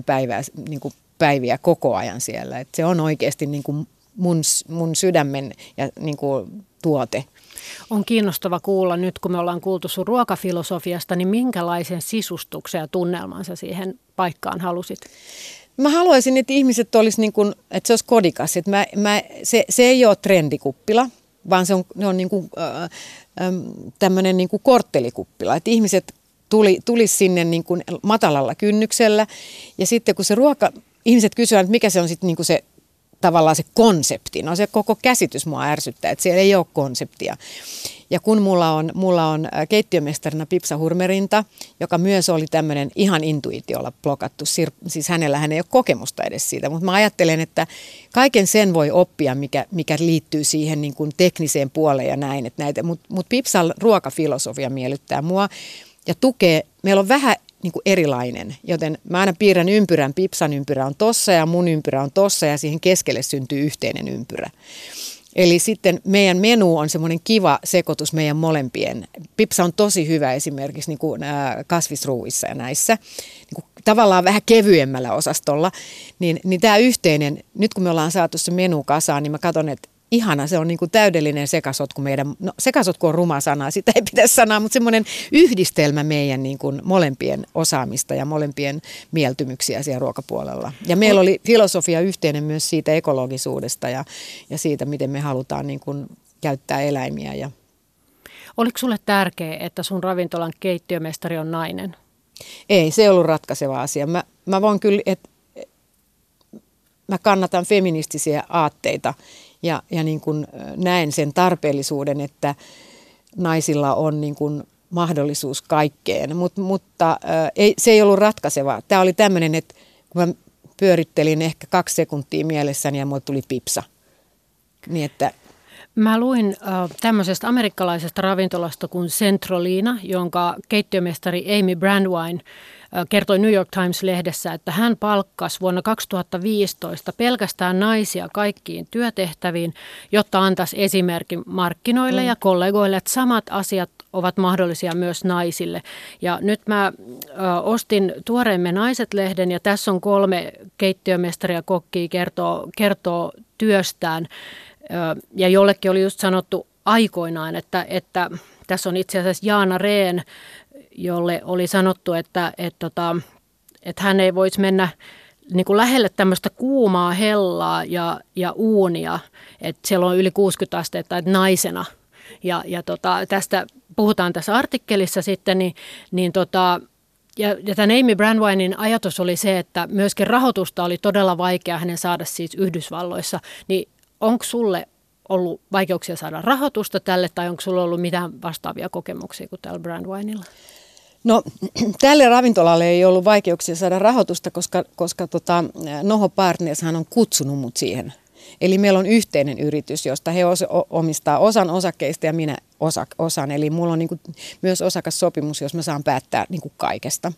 B: 24-7 päivää, niin kuin päiviä koko ajan siellä. Et se on oikeasti niin kuin mun, mun sydämen ja niin kuin tuote.
A: On kiinnostava kuulla nyt, kun me ollaan kuultu sun ruokafilosofiasta, niin minkälaisen sisustuksen ja tunnelman sä siihen paikkaan halusit?
B: Mä haluaisin, että ihmiset olisi niin kuin, että se olisi kodikas. Että mä, mä, se, se ei ole trendikuppila, vaan se on, ne on niin kuin, tämmöinen niin kuin korttelikuppila. Että ihmiset tuli, tulisi sinne niin kuin matalalla kynnyksellä. Ja sitten kun se ruoka, ihmiset kysyvät, että mikä se on sitten niin kuin se tavallaan se konsepti. No se koko käsitys mua ärsyttää, että siellä ei ole konseptia. Ja kun mulla on, mulla on äh, keittiömestarina Pipsa Hurmerinta, joka myös oli tämmöinen ihan intuitiolla blokattu, siis hänellä hän ei ole kokemusta edes siitä, mutta mä ajattelen, että kaiken sen voi oppia, mikä, mikä liittyy siihen niin kuin tekniseen puoleen ja näin. Että näitä, mutta mut Pipsan ruokafilosofia miellyttää mua ja tukee, meillä on vähän niin kuin erilainen. Joten mä aina piirrän ympyrän, Pipsan ympyrä on tossa ja mun ympyrä on tossa ja siihen keskelle syntyy yhteinen ympyrä. Eli sitten meidän menu on semmoinen kiva sekoitus meidän molempien. Pipsa on tosi hyvä esimerkiksi niin kuin, kasvisruuissa ja näissä. Niin kuin, tavallaan vähän kevyemmällä osastolla. Niin, niin tämä yhteinen, nyt kun me ollaan saatu se menu kasaan, niin mä katson, että ihana, se on niin kuin täydellinen sekasotku meidän, no sekasotku on ruma sana, sitä ei pitäisi sanoa, mutta semmoinen yhdistelmä meidän niin kuin molempien osaamista ja molempien mieltymyksiä siellä ruokapuolella. Ja meillä oli filosofia yhteinen myös siitä ekologisuudesta ja, ja siitä, miten me halutaan niin kuin käyttää eläimiä. Ja...
A: Oliko sulle tärkeää, että sun ravintolan keittiömestari on nainen?
B: Ei, se ei ollut ratkaiseva asia. Mä, mä voin kyllä, että mä kannatan feministisiä aatteita ja, ja niin kuin näen sen tarpeellisuuden, että naisilla on niin kuin mahdollisuus kaikkeen, Mut, mutta äh, ei, se ei ollut ratkaiseva. Tämä oli tämmöinen, että kun mä pyörittelin ehkä kaksi sekuntia mielessäni ja mulle tuli pipsa. Niin että
A: Mä luin äh, tämmöisestä amerikkalaisesta ravintolasta kuin Centrolina, jonka keittiömestari Amy Brandwine kertoi New York Times-lehdessä, että hän palkkasi vuonna 2015 pelkästään naisia kaikkiin työtehtäviin, jotta antaisi esimerkin markkinoille mm. ja kollegoille, että samat asiat ovat mahdollisia myös naisille. Ja nyt mä ostin Tuoreemme naiset-lehden ja tässä on kolme keittiömestaria kokkia kertoo, kertoo työstään. Ja jollekin oli just sanottu aikoinaan, että, että tässä on itse asiassa Jaana Reen jolle oli sanottu, että, että, tota, että hän ei voisi mennä niin kuin lähelle tämmöistä kuumaa hellaa ja, ja uunia, että siellä on yli 60 astetta, että naisena. Ja, ja tota, tästä puhutaan tässä artikkelissa sitten, niin, niin tota, ja, ja tämän Amy Brandwinin ajatus oli se, että myöskin rahoitusta oli todella vaikea hänen saada siis Yhdysvalloissa, niin onko sulle ollut vaikeuksia saada rahoitusta tälle tai onko sulla ollut mitään vastaavia kokemuksia kuin tällä Brandwinilla?
B: No tälle ravintolalle ei ollut vaikeuksia saada rahoitusta, koska, koska tota, Noho Partners on kutsunut mut siihen. Eli meillä on yhteinen yritys, josta he os, omistaa osan osakkeista ja minä osak, osan. Eli mulla on niin kuin myös osakassopimus, jos mä saan päättää niin kuin kaikesta.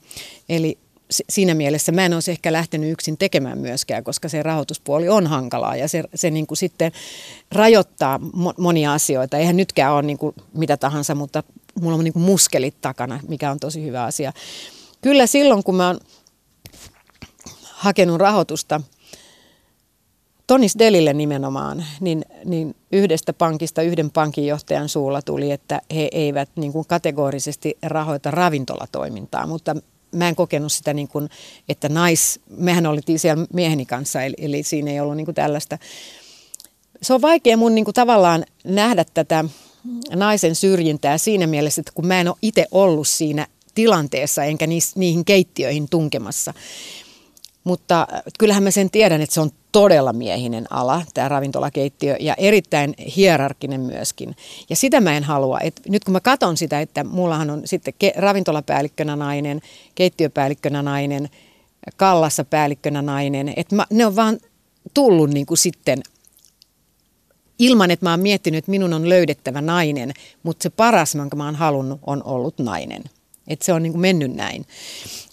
B: Eli siinä mielessä mä en olisi ehkä lähtenyt yksin tekemään myöskään, koska se rahoituspuoli on hankalaa ja se, se niin kuin sitten rajoittaa monia asioita. Eihän nytkään ole niin kuin mitä tahansa, mutta mulla on niin kuin muskelit takana, mikä on tosi hyvä asia. Kyllä silloin, kun mä oon hakenut rahoitusta Tonis Delille nimenomaan, niin, niin yhdestä pankista yhden pankinjohtajan suulla tuli, että he eivät niin kuin kategorisesti rahoita ravintolatoimintaa, mutta mä en kokenut sitä niin kuin, että nais, mehän oltiin siellä mieheni kanssa, eli, eli siinä ei ollut niin kuin tällaista. Se on vaikea mun niin kuin tavallaan nähdä tätä naisen syrjintää siinä mielessä, että kun mä en ole itse ollut siinä tilanteessa enkä niihin keittiöihin tunkemassa. Mutta kyllähän mä sen tiedän, että se on todella miehinen ala, tämä ravintolakeittiö, ja erittäin hierarkinen myöskin. Ja sitä mä en halua. Et nyt kun mä katson sitä, että mullahan on sitten ke- ravintolapäällikkönä nainen, keittiöpäällikkönä nainen, kallassa päällikkönä nainen, että mä, ne on vaan tullut niin kuin sitten ilman, että mä oon miettinyt, että minun on löydettävä nainen, mutta se paras, minkä mä oon halunnut, on ollut nainen. Että se on niin kuin mennyt näin.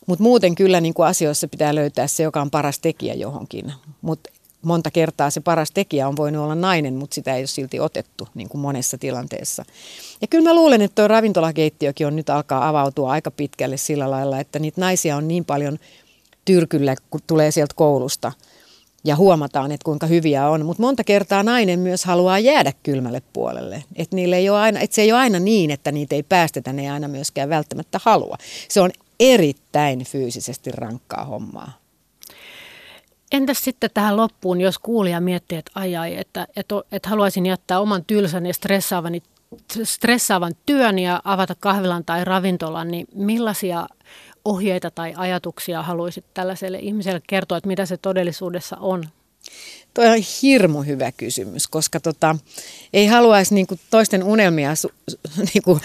B: Mutta muuten kyllä niin kuin asioissa pitää löytää se, joka on paras tekijä johonkin. Mutta monta kertaa se paras tekijä on voinut olla nainen, mutta sitä ei ole silti otettu niin kuin monessa tilanteessa. Ja kyllä mä luulen, että tuo ravintolakeittiökin on nyt alkaa avautua aika pitkälle sillä lailla, että niitä naisia on niin paljon tyrkyllä, kun tulee sieltä koulusta – ja huomataan, että kuinka hyviä on. Mutta monta kertaa nainen myös haluaa jäädä kylmälle puolelle. Että että se ei ole aina niin, että niitä ei päästetä, ne ei aina myöskään välttämättä halua. Se on erittäin fyysisesti rankkaa hommaa.
A: Entäs sitten tähän loppuun, jos kuulija miettii, että ai ai, että, että, että haluaisin jättää oman tylsän ja stressaavan, stressaavan työn ja avata kahvilan tai ravintolan, niin millaisia ohjeita tai ajatuksia haluaisit tällaiselle ihmiselle kertoa, että mitä se todellisuudessa on?
B: Tuo on hirmu hyvä kysymys, koska tota, ei haluaisi niinku toisten unelmia su, niinku,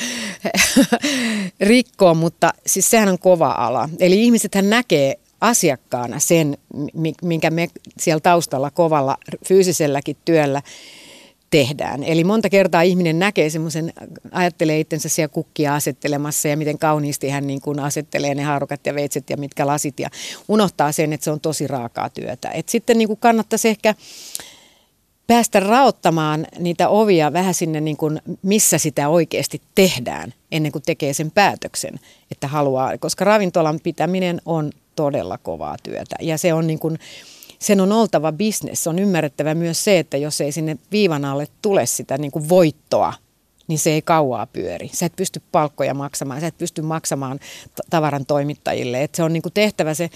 B: rikkoa, mutta siis sehän on kova ala. Eli ihmisethän näkee asiakkaana sen, minkä me siellä taustalla kovalla fyysiselläkin työllä tehdään. Eli monta kertaa ihminen näkee semmoisen, ajattelee itsensä siellä kukkia asettelemassa ja miten kauniisti hän niin kuin asettelee ne haarukat ja veitset ja mitkä lasit ja unohtaa sen, että se on tosi raakaa työtä. Et sitten niin kuin kannattaisi ehkä päästä raottamaan niitä ovia vähän sinne, niin kuin, missä sitä oikeasti tehdään ennen kuin tekee sen päätöksen, että haluaa, koska ravintolan pitäminen on todella kovaa työtä ja se on niin kuin, sen on oltava bisnes. On ymmärrettävä myös se, että jos ei sinne viivan alle tule sitä niin kuin voittoa, niin se ei kauaa pyöri. Sä et pysty palkkoja maksamaan, sä et pysty maksamaan tavaran toimittajille. Et se on niin kuin tehtävä se,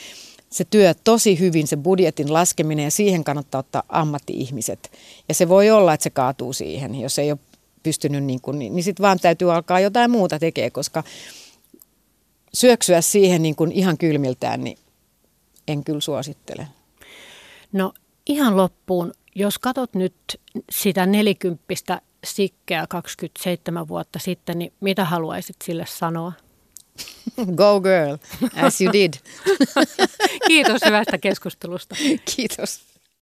B: se työ tosi hyvin, se budjetin laskeminen ja siihen kannattaa ottaa ammatti-ihmiset. Ja se voi olla, että se kaatuu siihen, jos ei ole pystynyt, niin, kuin, niin, niin sitten vaan täytyy alkaa jotain muuta tekemään, koska syöksyä siihen niin kuin ihan kylmiltään, niin en kyllä suosittele.
A: No ihan loppuun, jos katsot nyt sitä nelikymppistä sikkeä 27 vuotta sitten, niin mitä haluaisit sille sanoa?
B: Go girl, as you did.
A: Kiitos hyvästä keskustelusta.
B: Kiitos.